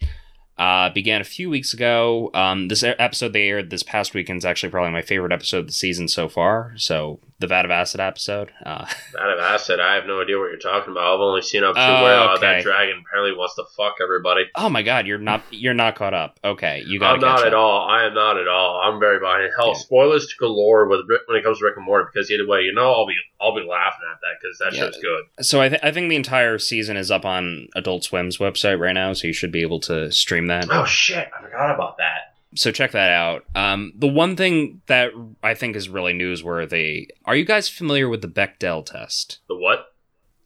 uh, began a few weeks ago. Um, this episode they aired this past weekend is actually probably my favorite episode of the season so far. So the Vat of Acid episode. Uh, (laughs) Out of acid, I have no idea what you're talking about. I've only seen up to Oh, where uh, okay. that dragon apparently wants to fuck everybody. oh my god, you're not you're not caught up. Okay, you got I'm not at all. I am not at all. I'm very behind. Hell, Yeah. spoilers to galore with when it comes to Rick and Morty. Because either way, you know, I'll be I'll be laughing at that because that Yeah. show's good. So I, th- I think the entire season is up on Adult Swim's website right now, so you should be able to stream that. Oh shit, I forgot about that. So check that out. Um, the one thing that I think is really newsworthy: Are you guys familiar with the Bechdel test? The what?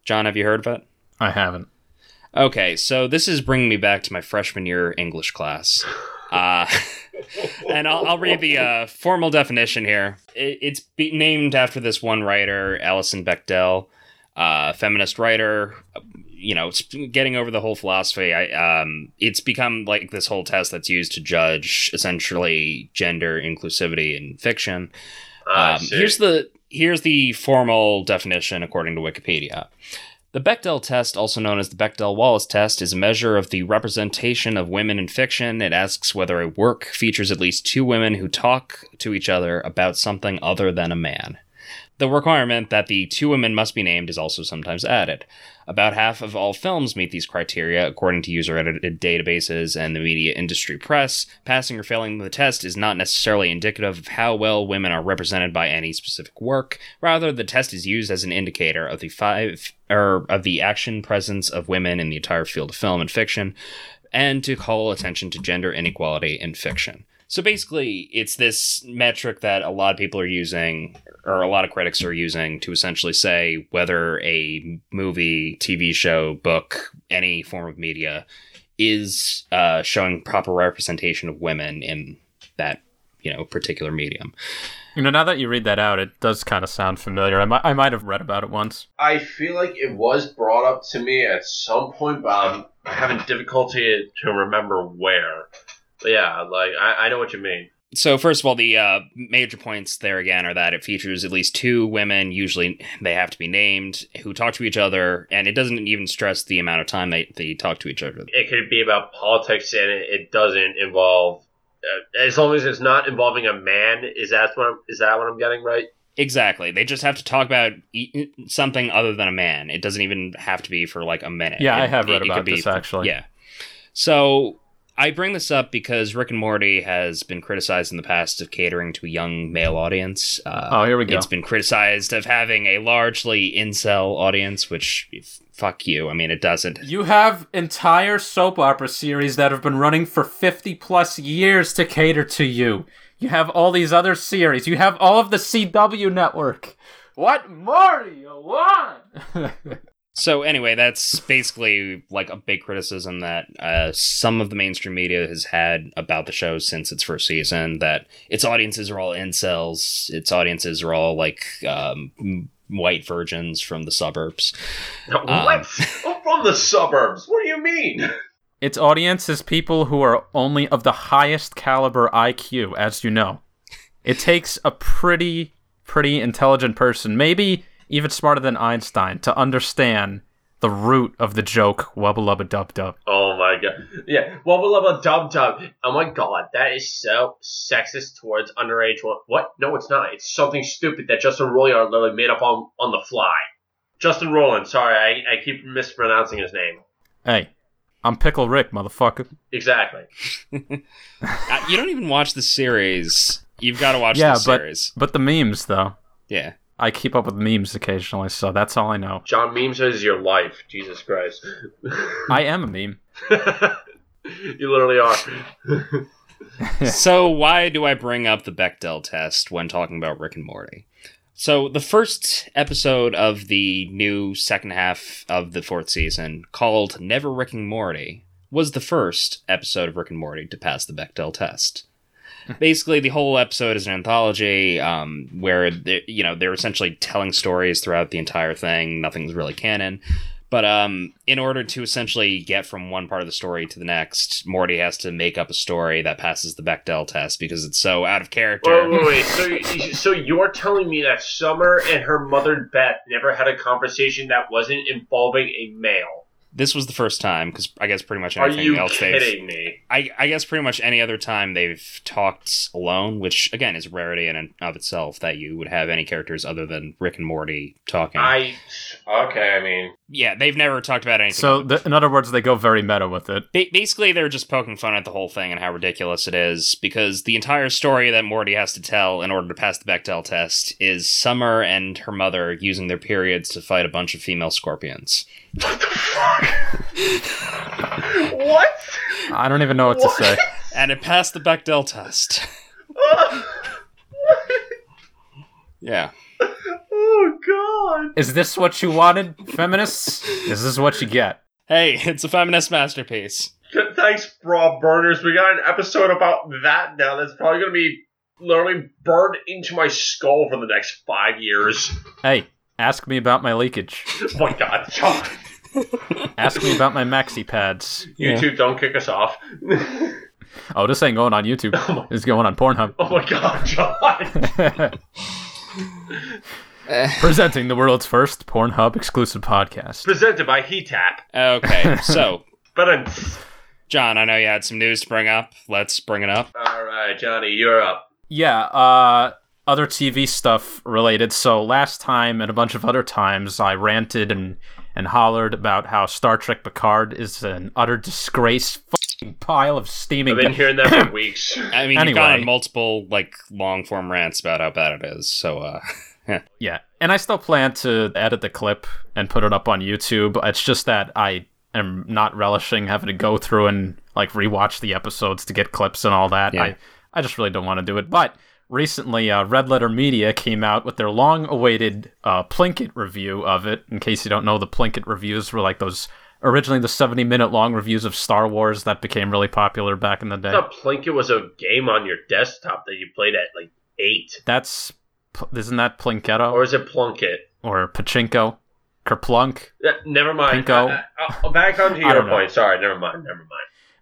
John, have you heard of it? I haven't. Okay, so this is bringing me back to my freshman year English class. (laughs) Uh, (laughs) and I'll, I'll read the uh, formal definition here. It, it's be- named after this one writer, Alison Bechdel, uh, feminist writer. You know, getting over the whole philosophy. I, um, it's become like this whole test that's used to judge essentially gender inclusivity in fiction. Um, see. here's the here's the formal definition according to Wikipedia. The Bechdel test, also known as the Bechdel-Wallace test, is a measure of the representation of women in fiction. It asks whether a work features at least two women who talk to each other about something other than a man. The requirement that the two women must be named is also sometimes added. About half of all films meet these criteria, according to user edited databases and the media industry press. Passing or failing the test is not necessarily indicative of how well women are represented by any specific work. Rather, the test is used as an indicator of the five or of the action presence of women in the entire field of film and fiction, and to call attention to gender inequality in fiction. So basically, it's this metric that a lot of people are using, or a lot of critics are using, to essentially say whether a movie, TV show, book, any form of media is uh, showing proper representation of women in that you know particular medium. You know, now that you read that out, it does kind of sound familiar. I might, I might have read about it once. I feel like it was brought up to me at some point, but I'm having difficulty to remember where. But yeah, like I, I know what you mean. So first of all, the uh, major points there again are that it features at least two women. Usually, they have to be named who talk to each other, and it doesn't even stress the amount of time they, they talk to each other. It could be about politics, and it, it doesn't involve. Uh, as long as it's not involving a man, is that what I'm, is that what I'm getting right? Exactly. They just have to talk about e- something other than a man. It doesn't even have to be for like a minute. Yeah, It- I have read it- it about could this for- actually. Yeah. So I bring this up because Rick and Morty has been criticized in the past of catering to a young male audience. Uh, Oh, here we go. It's been criticized of having a largely incel audience, which fuck you. I mean, it doesn't. You have entire soap opera series that have been running for 50 plus years to cater to you. You have all these other series. You have all of the CW network. What more do you want? (laughs) So anyway, that's basically like a big criticism that uh, some of the mainstream media has had about the show since its first season. That its audiences are all incels. Its audiences are all like um, white virgins from the suburbs. (laughs) what? I'm (laughs) from the suburbs. What do you mean? (laughs) its audience is people who are only of the highest caliber IQ, as you know. It takes a pretty, pretty intelligent person, maybe even smarter than Einstein, to understand the root of the joke wubba lubba dub dub. Oh my god. Yeah. Wubba lubba dub dub. Oh my god. That is so sexist towards underage. What? What? No, it's not. It's something stupid that Justin Roiland literally made up on, on the fly. Justin Roland. Sorry, I, I keep mispronouncing his name. Hey, I'm Pickle Rick, motherfucker. Exactly. (laughs) Uh, you don't even watch the series. You've got to watch Yeah, the but- series. But the memes, though. Yeah. I keep up with memes occasionally, so that's all I know. John Memes is your life. Jesus Christ. I (laughs) am a meme. you literally are. (laughs) so why do I bring up the Bechdel test when talking about Rick and Morty? So the first episode of the new second half of the fourth season, called Never Ricking Morty, was the first episode of Rick and Morty to pass the Bechdel test. Basically, the whole episode is an anthology um, where you know they're essentially telling stories throughout the entire thing. Nothing's really canon. But um, in order to essentially get from one part of the story to the next, Morty has to make up a story that passes the Bechdel test because it's so out of character. Wait, wait, wait. So, so you're telling me that Summer and her mother Beth never had a conversation that wasn't involving a male? This was the first time because I guess pretty much Are anything you else they've. kidding me? I, I guess pretty much any other time they've talked alone, which again is a rarity in and of itself that you would have any characters other than Rick and Morty talking. I okay. I mean, yeah, they've never talked about anything. So, th- in other words, they go very meta with it. Ba- basically, they're just poking fun at the whole thing and how ridiculous it is because the entire story that Morty has to tell in order to pass the Bechdel test is Summer and her mother using their periods to fight a bunch of female scorpions. What the fuck? what? I don't even know what to say. And it passed the Bechdel test. (laughs) yeah. oh God! Is this what you wanted, feminists? Is this what you get? Hey, it's a feminist masterpiece. Thanks, Raw Burners. We got an episode about that now. That's probably gonna be literally burned into my skull for the next five years. Hey, ask me about my leakage. (laughs) Oh my God, John! (laughs) Ask me about my maxi pads. YouTube, don't kick us off. (laughs) Oh, this ain't going on YouTube. (laughs) It's going on Pornhub. oh my God, John! Presenting the world's first Pornhub exclusive podcast. Presented by HeatTap. Okay, so But I'm. John, I know you had some news to bring up. Let's bring it up. All right, Johnny, you're up. Yeah, uh, other TV stuff related. So last time and a bunch of other times, I ranted and, and hollered about how Star Trek Picard is an utter disgrace, fucking pile of steaming. I've been hearing that for (coughs) weeks. I mean, you've gone Anyway. on multiple like long form rants about how bad it is. So, uh, (laughs) Yeah, and I still plan to edit the clip and put it up on YouTube. It's just that I am not relishing having to go through and like rewatch the episodes to get clips and all that. Yeah. I I just really don't want to do it. But recently, uh, Red Letter Media came out with their long-awaited uh, Plinkett review of it. In case you don't know, the Plinkett reviews were like those originally the 70-minute long reviews of Star Wars that became really popular back in the day. I thought Plinkett was a game on your desktop that you played at like eight. That's isn't that Plinketto Or is it Plunkett? or Pachinko? Kerplunk? Uh, never mind. Pinko. Back onto your don't know. point. Sorry, never mind. Never mind.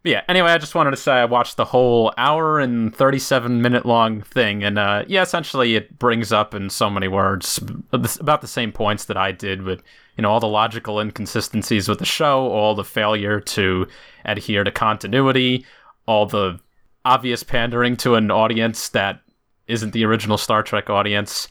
But yeah, anyway, I just wanted to say I watched the whole hour and 37 minute long thing. And uh, yeah, essentially it brings up in so many words about the same points that I did with, you know, all the logical inconsistencies with the show, all the failure to adhere to continuity, all the obvious pandering to an audience that isn't the original Star Trek audience.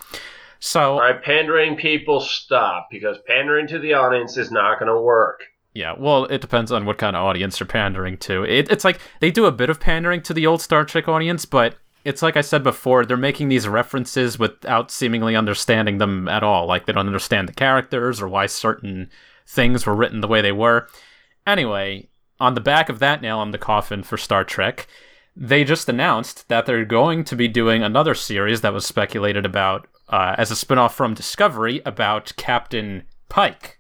So, All right, pandering people, stop because pandering to the audience is not going to work. Yeah, well, it depends on what kind of audience you're pandering to. It, it's like they do a bit of pandering to the old Star Trek audience, but it's like I said before, they're making these references without seemingly understanding them at all. Like they don't understand the characters or why certain things were written the way they were. Anyway, on the back of that nail in the coffin for Star Trek, they just announced that they're going to be doing another series that was speculated about uh, as a spin-off from Discovery about Captain Pike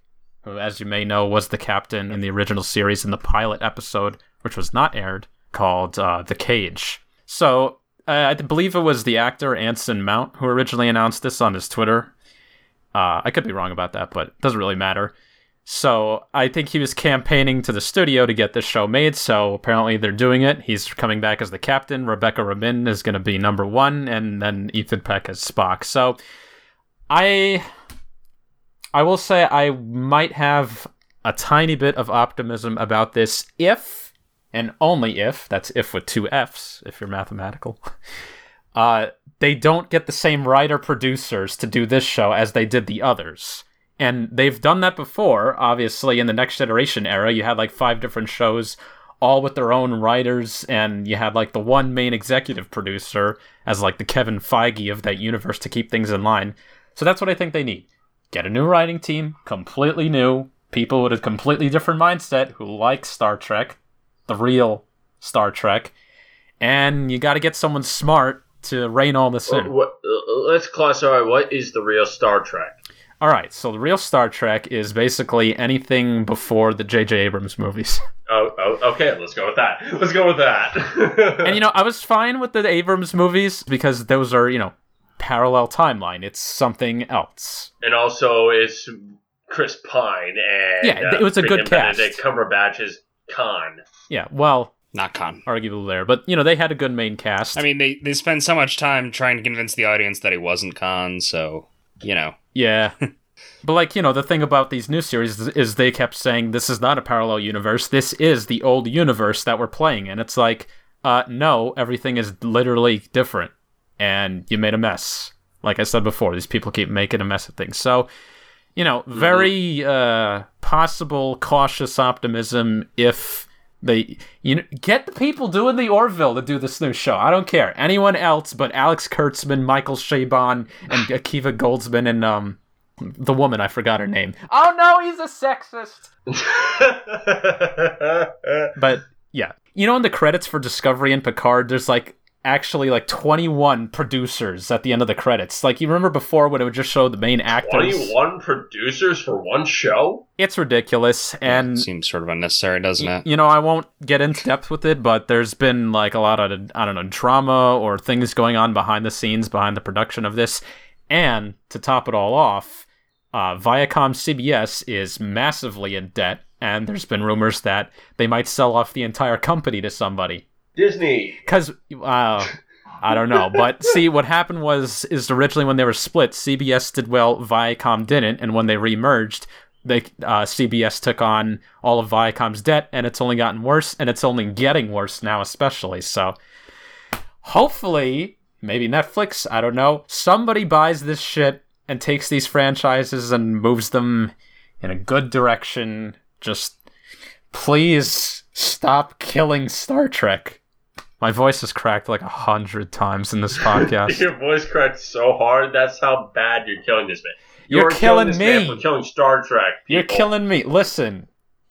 who, as you may know, was the captain in the original series in the pilot episode, which was not aired, called uh, The Cage. So, uh, I believe it was the actor Anson Mount who originally announced this on his Twitter. Uh, I could be wrong about that, but it doesn't really matter. So, I think he was campaigning to the studio to get this show made, so apparently they're doing it. He's coming back as the captain. Rebecca Rabin is going to be number one, and then Ethan Peck as Spock. So, I I will say I might have a tiny bit of optimism about this if, and only if, that's if with two F's, if you're mathematical, (laughs) uh, they don't get the same writer producers to do this show as they did the others. And they've done that before, obviously, in the Next Generation era. You had like five different shows, all with their own writers, and you had like the one main executive producer as like the Kevin Feige of that universe to keep things in line. So that's what I think they need get a new writing team, completely new, people with a completely different mindset who like Star Trek, the real Star Trek, and you got to get someone smart to rein all this in. What, let's classify what is the real Star Trek. All right, so the real Star Trek is basically anything before the J.J. Abrams movies. (laughs) Oh, oh, okay. Let's go with that. Let's go with that. (laughs) and you know, I was fine with the Abrams movies because those are, you know, parallel timeline. It's something else. and also it's Chris Pine and Yeah, it was a good freaking cast. Benedict is Khan. Yeah, well, not Khan, arguable there, but you know, they had a good main cast. I mean, they they spend so much time trying to convince the audience that he wasn't Khan, so you know. Yeah. (laughs) but like, you know, the thing about these new series is, is they kept saying this is not a parallel universe. This is the old universe that we're playing and It's like, uh no, everything is literally different and you made a mess. Like I said before, these people keep making a mess of things. So, you know, very uh possible cautious optimism if they you know get the people doing the Orville to do this new show. I don't care. Anyone else but Alex Kurtzman, Michael Chabon, and Akiva Goldsman and um the woman I forgot her name. Oh no, he's a sexist. (laughs) But yeah, you know, in the credits for Discovery and Picard, there's like actually like 21 producers at the end of the credits. Like you remember before when it would just show the main actors. 21 producers for one show? It's ridiculous, and Seems sort of unnecessary, doesn't it? you know, I won't get into depth with it, but there's been like a lot of I don't know drama or things going on behind the scenes behind the production of this, and to top it all off, uh, Viacom CBS is massively in debt, and there's been rumors that they might sell off the entire company to somebody. Disney. Because uh, I don't know. But (laughs) see, what happened was is originally when they were split, CBS did well, Viacom didn't, and when they remerged, they uh, CBS took on all of Viacom's debt, and it's only gotten worse, and it's only getting worse now, especially. So, hopefully, maybe Netflix, I don't know, somebody buys this shit and takes these franchises and moves them in a good direction. Just please stop killing Star Trek. My voice is cracked like a hundred times in this (laughs) podcast. Your voice cracked so hard. That's how bad you're killing this man. You're killing this man me. for killing Star Trek. You're killing me. Listen,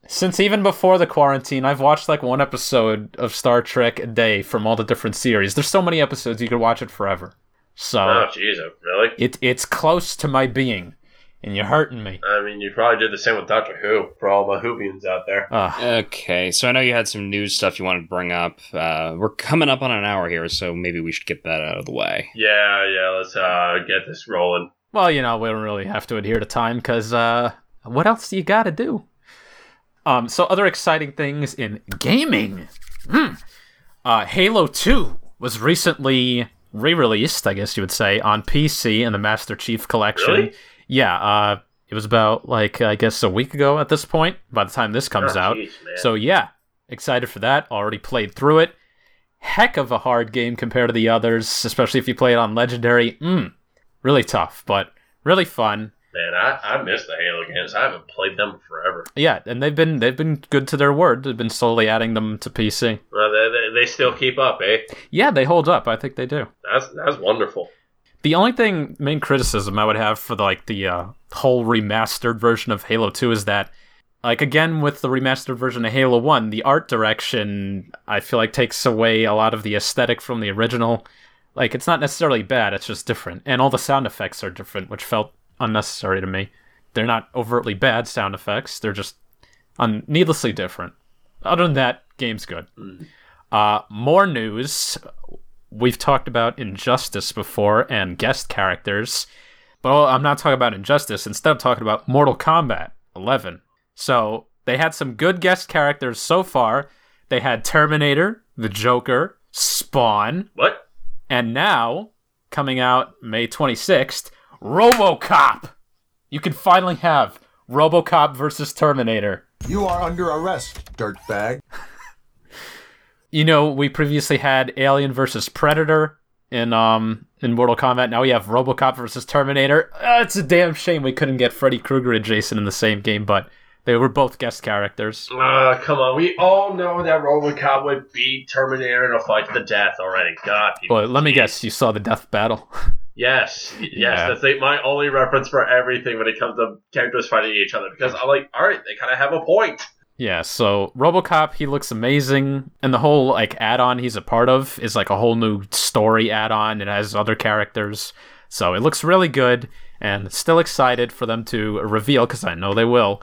since even before the quarantine, I've watched like one episode of Star Trek a day from all the different series. There's so many episodes you could watch it forever. So Oh, jeez, oh, really? it it's close to my being, and you're hurting me. I mean, you probably did the same with Doctor Who for all my Whovians out there. Ugh. Okay, so I know you had some news stuff you wanted to bring up. Uh, we're coming up on an hour here, so maybe we should get that out of the way. Yeah, yeah. Let's uh, get this rolling. Well, you know, we don't really have to adhere to time because uh, what else do you got to do? Um, so other exciting things in gaming. Hmm. Uh, Halo 2 was recently re-released, I guess you would say, on PC in the Master Chief Collection. Really? Yeah, uh, it was about like I guess a week ago at this point. By the time this comes Oh, out, man. so yeah, excited for that. Already played through it. Heck of a hard game compared to the others, especially if you play it on Legendary. Mm, really tough, but really fun. Man, I, I miss the Halo games. I haven't played them forever. Yeah, and they've been they've been good to their word. They've been slowly adding them to PC. Well, they, they, they still keep up, eh? Yeah, they hold up. I think they do. That's that's wonderful. The only thing, main criticism I would have for the, like the uh, whole remastered version of Halo Two is that, like again with the remastered version of Halo One, the art direction I feel like takes away a lot of the aesthetic from the original. Like it's not necessarily bad; it's just different, and all the sound effects are different, which felt unnecessary to me. They're not overtly bad sound effects; they're just un- needlessly different. Other than that, game's good. Uh, more news. We've talked about Injustice before and guest characters, but I'm not talking about Injustice. Instead, I'm talking about Mortal Kombat 11. So they had some good guest characters so far. They had Terminator, the Joker, Spawn, What? and now coming out May 26th, RoboCop. You can finally have RoboCop versus Terminator. You are under arrest, dirtbag. (laughs) you know, we previously had Alien versus Predator in um in Mortal Kombat. Now we have RoboCop versus Terminator. Uh, it's a damn shame we couldn't get Freddy Krueger and Jason in the same game, but they were both guest characters. Uh, come on. We all know that RoboCop would beat Terminator in a fight to the death already. God. Well, let me guess, you saw the death battle. (laughs) Yes, yes, Yeah. that's like my only reference for everything when it comes to characters fighting each other because I'm like, all right, they kind of have a point. Yeah, so RoboCop, he looks amazing, and the whole like add-on he's a part of is like a whole new story add-on. It has other characters, so it looks really good, and still excited for them to reveal because I know they will.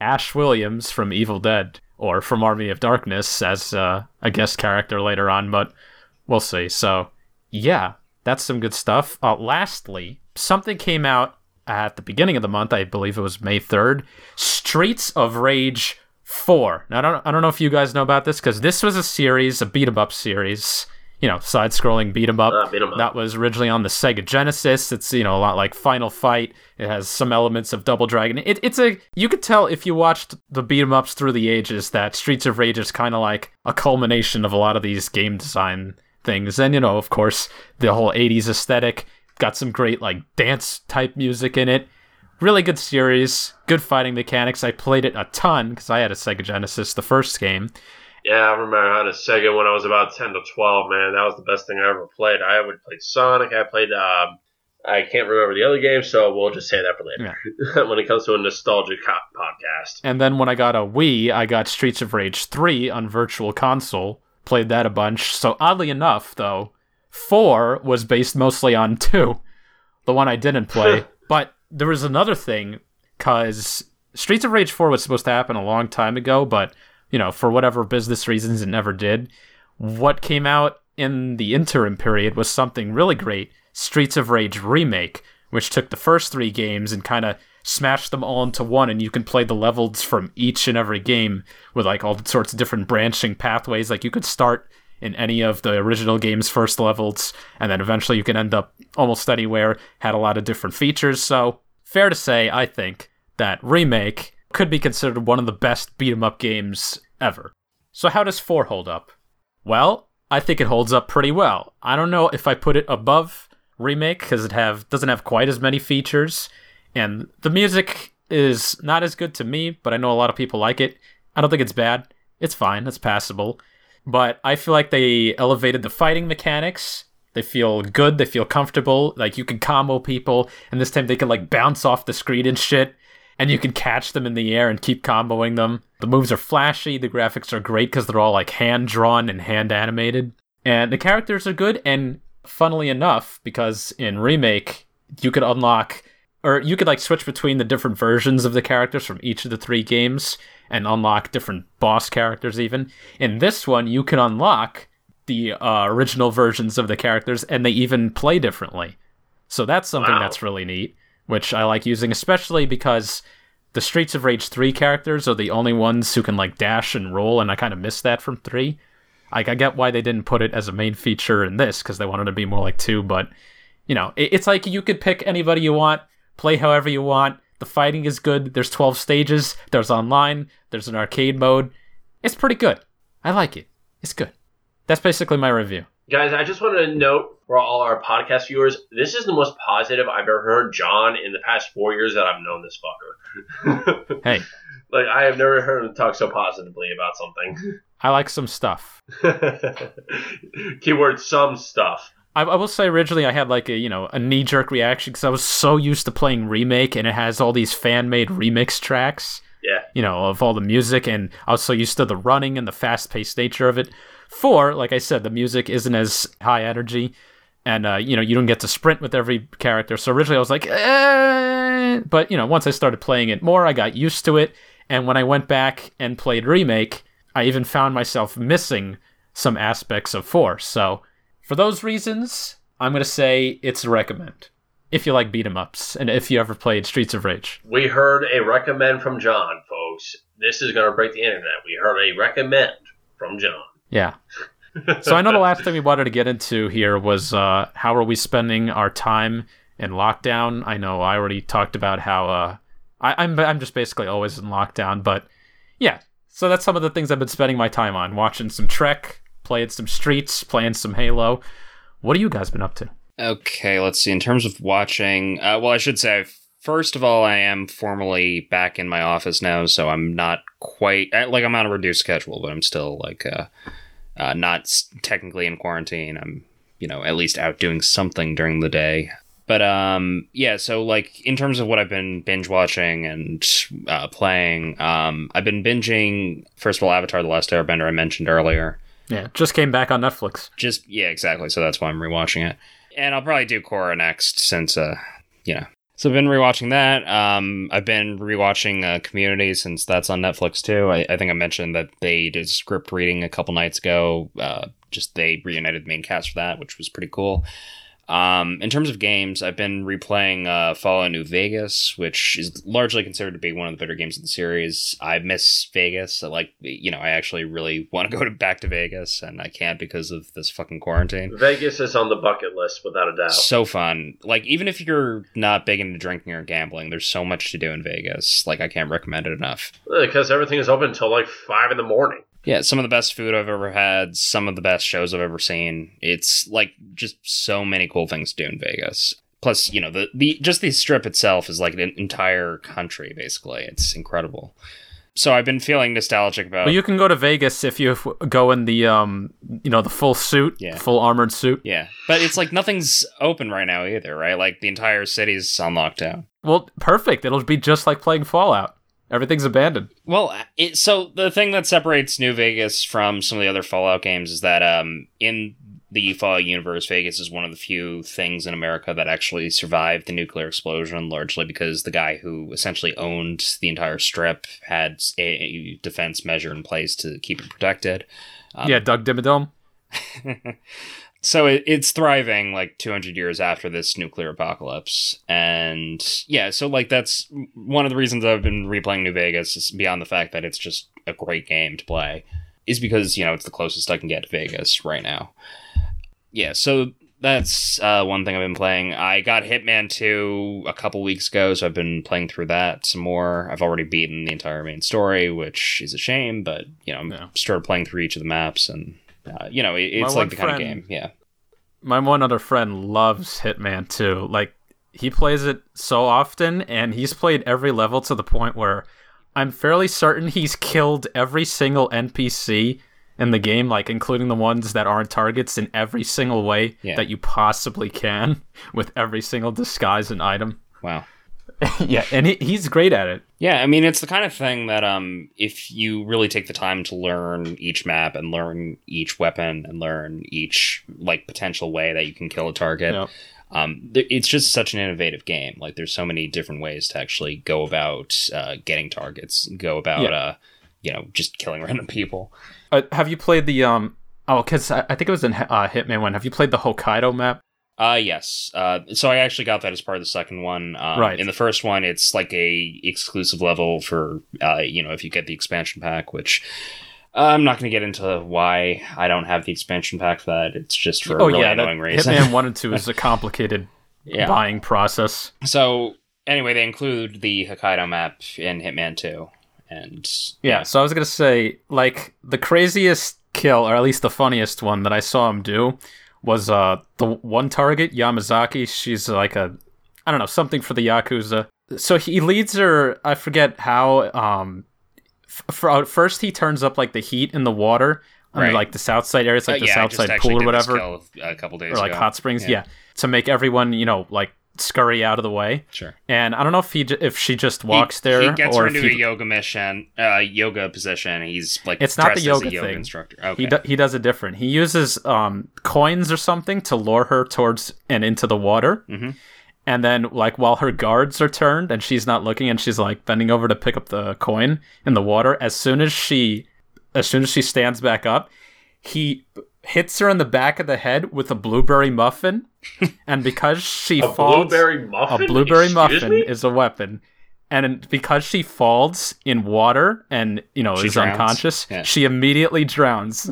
Ash Williams from Evil Dead or from Army of Darkness as uh, a guest character later on, but we'll see. So, yeah, that's some good stuff. Uh, lastly, something came out at the beginning of the month. I believe it was May 3rd. Streets of Rage 4. Now, I don't, I don't know if you guys know about this because this was a series, a beat 'em up series. You know, side scrolling beat 'em up. Ah, beat 'em up. That was originally on the Sega Genesis. It's, you know, a lot like Final Fight. It has some elements of Double Dragon. It, it's a, you could tell if you watched the beat 'em ups through the ages that Streets of Rage is kind of like a culmination of a lot of these game design things. And, you know, of course, the whole 80s aesthetic. Got some great, like, dance type music in it. Really good series. Good fighting mechanics. I played it a ton because I had a Sega Genesis, the first game. Yeah, I remember I had a Sega when I was about 10 to 12, man. That was the best thing I ever played. I would play Sonic. I played, um, I can't remember the other games, so we'll just say that for later. (laughs) when it comes to a nostalgia co- podcast. And then when I got a Wii, I got Streets of Rage 3 on Virtual Console. Played that a bunch. So oddly enough, though, 4 was based mostly on 2, the one I didn't play. (laughs) but there was another thing, because Streets of Rage 4 was supposed to happen a long time ago, but, you know, for whatever business reasons, it never did. What came out in the interim period was something really great Streets of Rage Remake, which took the first three games and kind of smashed them all into one, and you can play the levels from each and every game with like all sorts of different branching pathways. Like you could start in any of the original game's first levels, and then eventually you can end up almost anywhere. Had a lot of different features, so fair to say, I think, that Remake could be considered one of the best beat 'em up games ever. So, how does 4 hold up? Well, I think it holds up pretty well. I don't know if I put it above Remake because it have doesn't have quite as many features, and the music is not as good to me, but I know a lot of people like it. I don't think it's bad. It's fine. It's passable. But I feel like they elevated the fighting mechanics. They feel good. They feel comfortable. Like you can combo people, and this time they can like bounce off the screen and shit, and you can catch them in the air and keep comboing them. The moves are flashy. The graphics are great because they're all like hand drawn and hand animated, and the characters are good. And funnily enough, because in remake you could unlock or you could like switch between the different versions of the characters from each of the three games and unlock different boss characters even. In this one you can unlock the uh, original versions of the characters and they even play differently. So that's something Wow. that's really neat which i like using especially because the streets of rage 3 characters are the only ones who can like dash and roll and i kind of miss that from 3 like i get why they didn't put it as a main feature in this because they wanted to be more like 2 but you know, it- it's like you could pick anybody you want, play however you want. The fighting is good. There's 12 stages. There's online. There's an arcade mode. It's pretty good. I like it. It's good. That's basically my review. Guys, I just wanted to note for all our podcast viewers, this is the most positive I've ever heard John in the past four years that I've known this fucker. (laughs) Hey, like I have never heard him talk so positively about something. I like some stuff. (laughs) Keyword some stuff. I, I will say originally I had like a you know a knee jerk reaction because I was so used to playing remake and it has all these fan made remix tracks. Yeah. you know, of all the music, and I was so used to the running and the fast paced nature of it. Four, like I said, the music isn't as high energy, and uh, you know, you don't get to sprint with every character. So originally I was like, eh. but you know, once I started playing it more, I got used to it, and when I went back and played remake, I even found myself missing some aspects of four. So for those reasons, I'm gonna say it's a recommend if you like beat 'em ups and if you ever played Streets of Rage. We heard a recommend from John, folks. This is going to break the internet. We heard a recommend from John. Yeah. (laughs) so I know the last thing we wanted to get into here was uh, how are we spending our time in lockdown? I know I already talked about how uh, I, I'm I'm just basically always in lockdown, but yeah. So that's some of the things I've been spending my time on: watching some Trek, playing some Streets, playing some Halo. What have you guys been up to? Okay, let's see. In terms of watching, uh, well, I should say, first of all, I am formally back in my office now, so I'm not quite like I'm on a reduced schedule, but I'm still like uh, uh, not technically in quarantine. I'm, you know, at least out doing something during the day. But um, yeah. So like in terms of what I've been binge watching and uh, playing, um, I've been binging first of all Avatar: The Last Airbender I mentioned earlier Yeah, just came back on Netflix. just yeah exactly. So that's why i'm rewatching it. And i'll probably do Korra next since uh you know. So i've been rewatching that. Um i've been rewatching uh, community since that's on netflix too. I, I think i mentioned that they did script reading a couple nights ago. Uh just they reunited the main cast for that which was pretty cool um, in terms of games, I've been replaying uh, Fallout New Vegas, which is largely considered to be one of the better games in the series. I miss Vegas. I like, you know, I actually really (laughs) want to go to, back to Vegas, and I can't because of this fucking quarantine. Vegas is on the bucket list without a doubt. So fun. Like, even if you're not big into drinking or gambling, there's so much to do in Vegas. Like, I can't recommend it enough. Because everything is open until like five in the morning. Yeah, some of the best food I've ever had, some of the best shows I've ever seen. It's like just so many cool things to do in Vegas. Plus, you know, the, the just the strip itself is like an entire country, basically. It's incredible. So I've been feeling nostalgic about Well, you can go to Vegas if you go in the um, you know, the full suit, Yeah. full armored suit. Yeah. But it's like nothing's open right now either, right? Like the entire city's on lockdown. Well, perfect. It'll be just like playing Fallout. Everything's abandoned. Well, it, so the thing that separates New Vegas from some of the other Fallout games is that um, in the Fallout universe, Vegas is one of the few things in America that actually survived the nuclear explosion, largely because the guy who essentially owned the entire strip had a defense measure in place to keep it protected. Um, yeah, Doug Dimmadome. (laughs) so it, it's thriving like 200 years after this nuclear apocalypse and yeah so like that's one of the reasons i've been replaying new vegas is beyond the fact that it's just a great game to play is because you know it's the closest I can get to Vegas right now. Yeah, so that's uh, one thing I've been playing. I got Hitman 2 a couple weeks ago, so I've been playing through that some more. I've already beaten the entire main story, which is a shame, but you know, I'm Yeah. started playing through each of the maps, and uh, you know, it, it's My like the kind of game. Yeah, My one other friend loves Hitman too. Like he plays it so often and he's played every level to the point where I'm fairly certain he's killed every single NPC in the game, like including the ones that aren't targets in every single way Yeah. that you possibly can (laughs) with every single disguise and item. wow. (laughs) yeah, and he, he's great at it. Yeah, I mean, it's the kind of thing that um, if you really take the time to learn each map and learn each weapon and learn each like potential way that you can kill a target, Yep. um, th- it's just such an innovative game. Like, there's so many different ways to actually go about uh, getting targets, go about, Yeah. uh, you know, just killing (laughs) random people. Uh, have you played the um? Oh, because I, I think it was in uh, Hitman One. Have you played the Hokkaido map? Uh yes. Uh, so I actually got that as part of the second one. Um, Right. In the first one, it's like a exclusive level for uh, you know, if you get the expansion pack, which uh, I'm not going to get into why I don't have the expansion pack for that. It's just for a oh really yeah, annoying reason. Hitman One and (laughs) Two is a complicated yeah. buying process. So anyway, they include the Hokkaido map in Hitman 2, and Yeah, so I was gonna say, like, the craziest kill, or at least the funniest one that I saw him do, was uh the one target Yamazaki. She's like a, I don't know, something for the yakuza. So he leads her. I forget how. Um, f- for, at first he turns up like the heat in the water on Right. like the south side area, it's like Uh, the yeah, south side pool or whatever, a couple days or like ago. hot springs. Yeah. Yeah. to make everyone you know like scurry out of the way. Sure. And I don't know if he j- if she just He- walks there He gets or her into he a yoga mission, uh, yoga position. He's like It's not the yoga yoga thing. instructor. Okay. He, do, he does it different. He uses um, coins or something to lure her towards and into the water. Mhm. And then, like, while her guards are turned and she's not looking and she's like bending over to pick up the coin in the water, as soon as she, as soon as she stands back up, he hits her in the back of the head with a blueberry muffin. (laughs) and because she A falls, blueberry muffin. a blueberry Excuse muffin me? is a weapon. And because she falls in water and you know She is drowns? unconscious, Yeah. she immediately drowns.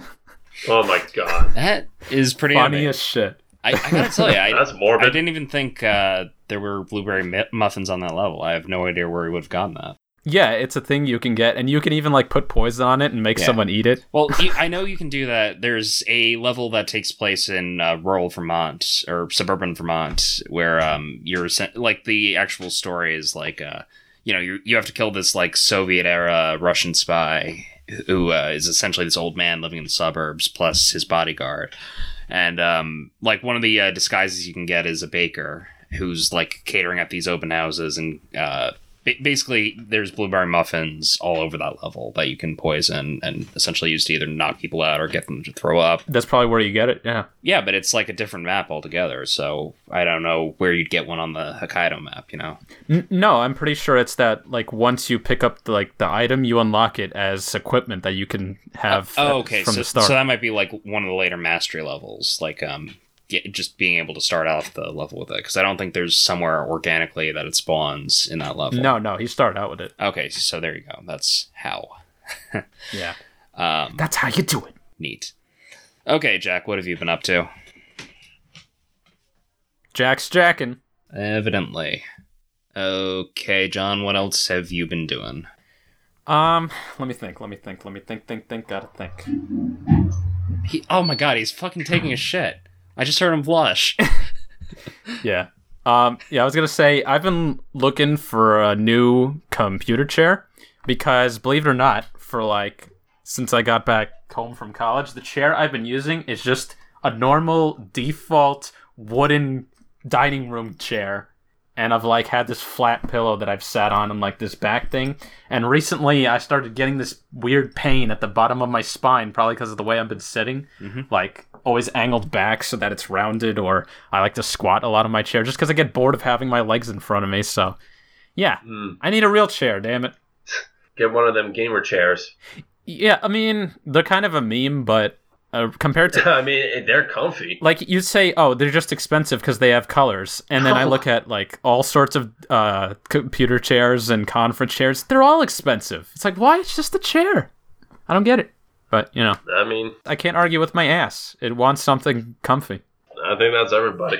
Oh my god, (laughs) That is pretty Funny as shit. I, I gotta tell you, I, (laughs) that's I didn't even think uh, there were blueberry mi- muffins on that level. I have no idea where he would have gotten that. Yeah, it's a thing you can get, and you can even like put poison on it and make Yeah. someone eat it. Well, I know you can do that. There's a level that takes place in uh, rural Vermont or suburban Vermont where um, you're sen- like the actual story is like uh, you know you you have to kill this like Soviet era Russian spy who uh, is essentially this old man living in the suburbs plus his bodyguard, and um, like one of the uh, disguises you can get is a baker who's like catering at these open houses and. Uh, ba- Basically, there's blueberry muffins all over that level that you can poison and essentially use to either knock people out or get them to throw up. That's probably where you get it. Yeah. Yeah, but it's like a different map altogether. So I don't know where you'd get one on the Hokkaido map. You know? N- no, I'm pretty sure it's that like once you pick up the, like the item, you unlock it as equipment that you can have. Oh, okay. From so, the start. so that might be like one of the later mastery levels, like um, yeah, just being able to start off the level with it. Because I don't think there's somewhere organically that it spawns in that level. no, no, he started out with it. Okay, so there you go. That's how. (laughs) Yeah. Um, That's how you do it. neat. Okay, Jack, what have you been up to? Jack's jacking. Evidently. Okay, John, what else have you been doing? Um, let me think. Let me think. Let me think. Think. Think. Gotta think. He, oh my god, he's fucking taking a shit. I just heard him blush. (laughs) Yeah. Um, yeah, I was gonna say I've been looking for a new computer chair because, believe it or not, for like since I got back home from college, the chair I've been using is just a normal default wooden dining room chair. And I've like had this flat pillow that I've sat on and like this back thing. And recently I started getting this weird pain at the bottom of my spine, probably because of the way I've been sitting. Like always angled back so that it's rounded, or I like to squat a lot on my chair just because I get bored of having my legs in front of me. So yeah, Hmm. I need a real chair, damn it. Get one of them gamer chairs. Yeah, I mean, they're kind of a meme, but uh, compared to (laughs) I mean, they're comfy. like you'd say oh they're just expensive because they have colors and then i (laughs) look at like all sorts of uh, computer chairs and conference chairs they're all expensive it's like why it's just a chair i don't get it But you know, I mean, I can't argue with my ass. It wants something comfy. I think that's everybody.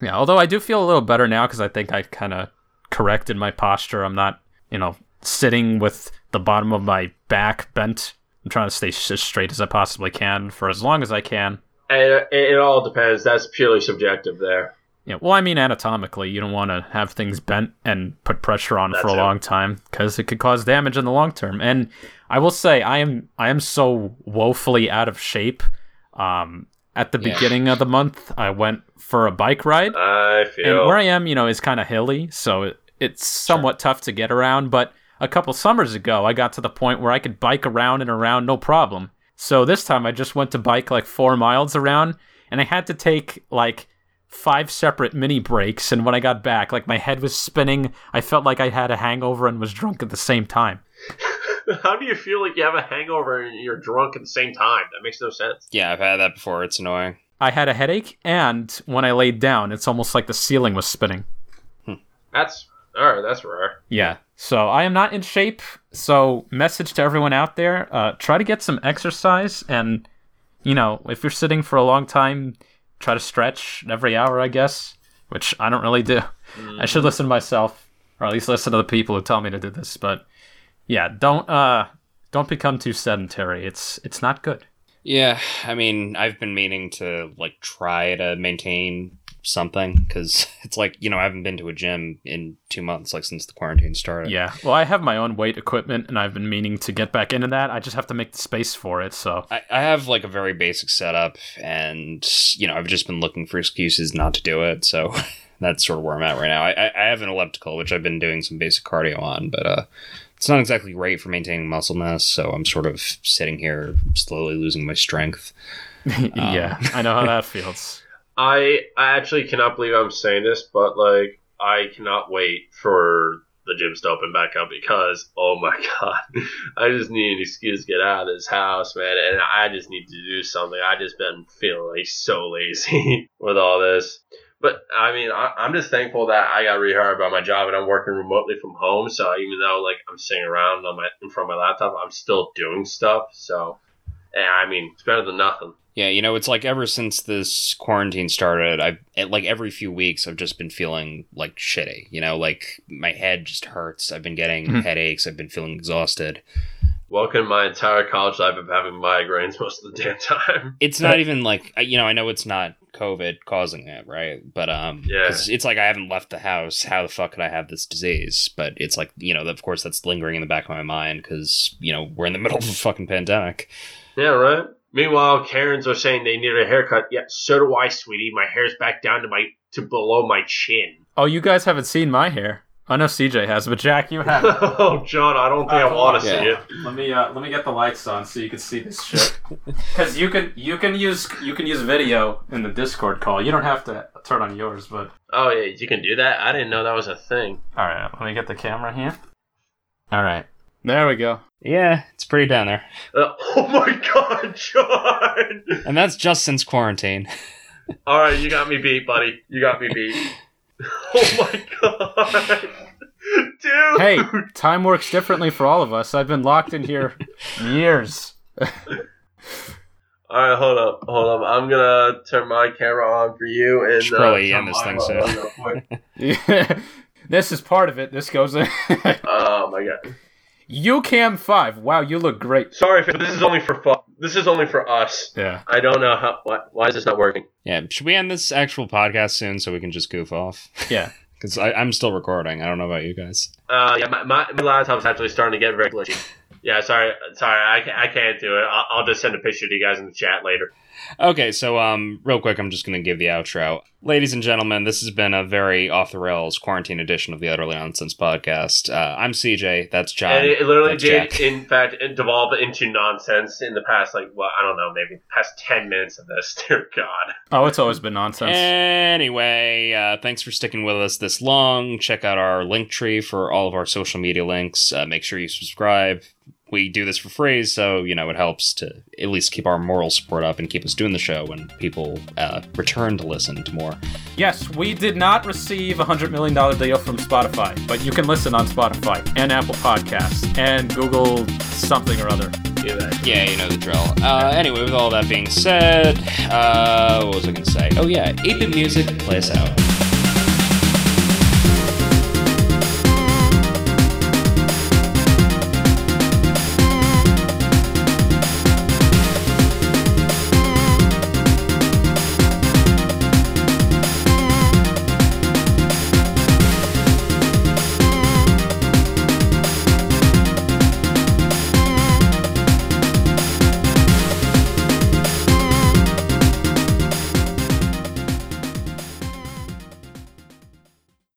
Yeah, although I do feel a little better now because I think I kind of corrected my posture. I'm not, you know, sitting with the bottom of my back bent. I'm trying to stay as straight as I possibly can for as long as I can. It, it all depends. That's purely subjective there. Yeah, well, I mean, anatomically, you don't want to have things bent and put pressure on for a it. long time because it could cause damage in the long term. And I will say, I am I am so woefully out of shape. Um, at the Yeah. beginning of the month, I went for a bike ride, I and feel. where I am, you know, is kind of hilly, so it, it's somewhat tough to get around. But a couple summers ago, I got to the point where I could bike around and around no problem. So this time, I just went to bike like four miles around, and I had to take like five separate mini breaks. And when I got back, like my head was spinning. I felt like I had a hangover and was drunk at the same time. (laughs) How do you feel like you have a hangover and you're drunk at the same time? That makes no sense. Yeah, I've had that before. It's annoying. I had a headache, and when I laid down, it's almost like the ceiling was spinning. Hmm. That's all right. That's rare. Yeah. So I am not in shape. So message to everyone out there: uh, try to get some exercise, and you know, if you're sitting for a long time, try to stretch every hour. I guess, which I don't really do. I should listen to myself, or at least listen to the people who tell me to do this. But yeah, don't uh, don't become too sedentary. It's it's not good. Yeah, I mean, I've been meaning to like try to maintain something because (laughs) it's like you know I haven't been to a gym in two months, like since the quarantine started. Yeah. Well, I have my own weight equipment, and I've been meaning to get back into that. I just have to make the space for it. So I, I have like a very basic setup, and you know I've just been looking for excuses not to do it. So (laughs) that's sort of where I'm at right now. I, I, I have an elliptical, which I've been doing some basic cardio on, but uh, it's not exactly great for maintaining muscle mass. So I'm sort of sitting here slowly losing my strength. (laughs) yeah, I know how that feels. I I actually cannot believe I'm saying this, but like I cannot wait for the gyms to open back up because oh my (laughs) god, I just need an excuse to get out of this house, man, and I just need to do something. I just been feeling like so lazy (laughs) with all this. But I mean, I, I'm just thankful that I got rehired by my job and I'm working remotely from home. So even though like I'm sitting around on my in front of my laptop, I'm still doing stuff. So yeah, I mean, it's better than nothing. Yeah, you know, it's like ever since this quarantine started, I've it, like every few weeks I've just been feeling like shitty. You know, like my head just hurts. I've been getting Mhm. headaches. I've been feeling exhausted. Welcome to my entire college life of having migraines (laughs) most of the damn time. It's not even like you know. I know it's not COVID causing it, right? But um, Yeah. 'cause it's like I haven't left the house. How the fuck could I have this disease? But it's like you know, of course, that's lingering in the back of my mind because you know we're in the (laughs) middle of a fucking pandemic. Yeah, right. Meanwhile, Karens are saying they need a haircut. Yeah, so do I, sweetie. My hair's back down to my to below my chin. Oh, you guys haven't seen my hair. I know CJ has, but Jack, you have. (laughs) oh, John, I don't think I want to hold see it. let me uh, let me get the lights on so you can see this shit. (laughs) Because you can you can use you can use video in the Discord call. You don't have to turn on yours, but Oh yeah, you can do that. I didn't know that was a thing. all right. Let me get the camera here. All right, there we go. Yeah, it's pretty down there, Uh, (laughs) oh my god, John! and that's just since quarantine. (laughs) All right, you got me beat, buddy. You got me beat. (laughs) oh my god, dude! Hey, time works differently for all of us. I've been locked in here years. All right, hold up, hold up. I'm gonna turn my camera on for you and Should uh, probably turn end this thing soon. Yeah. this is part of it. This goes in. Oh my god. YouCam five. Wow, you look great. Sorry, but this is only for fun. This is only for us. Yeah. I don't know how. Why, why is this not working? Yeah, should we end this actual podcast soon so we can just goof off? Yeah. (laughs) Because I'm still recording. I don't know about you guys. Uh, yeah, my, my, my laptop's actually starting to get very glitchy. Yeah, sorry, sorry, I, ca- I can't do it. I'll, I'll just send a picture to you guys in the chat later. Okay, so um, real quick, I'm just gonna give the outro. Ladies and gentlemen, this has been a very off the rails quarantine edition of the Utterly Nonsense podcast. Uh, I'm CJ. That's John. and it, it literally that's did, Jack. in fact, devolve into nonsense in the past, like, well, I don't know, maybe past 10 minutes of this. (laughs) Dear God. Oh, it's always been nonsense. Anyway, uh, thanks for sticking with us this long. Check out our link tree for all of our social media links. Uh, make sure you subscribe. We do this for free, so you know it helps to at least keep our moral support up and keep us doing the show when people uh, return to listen to more. Yes, we did not receive a hundred million dollar deal from Spotify, but you can listen on Spotify and Apple Podcasts and Google something or other. Yeah, you know the drill. Uh, anyway, with all that being said, uh, what was I gonna say? Oh yeah, 8-bit music, play us out.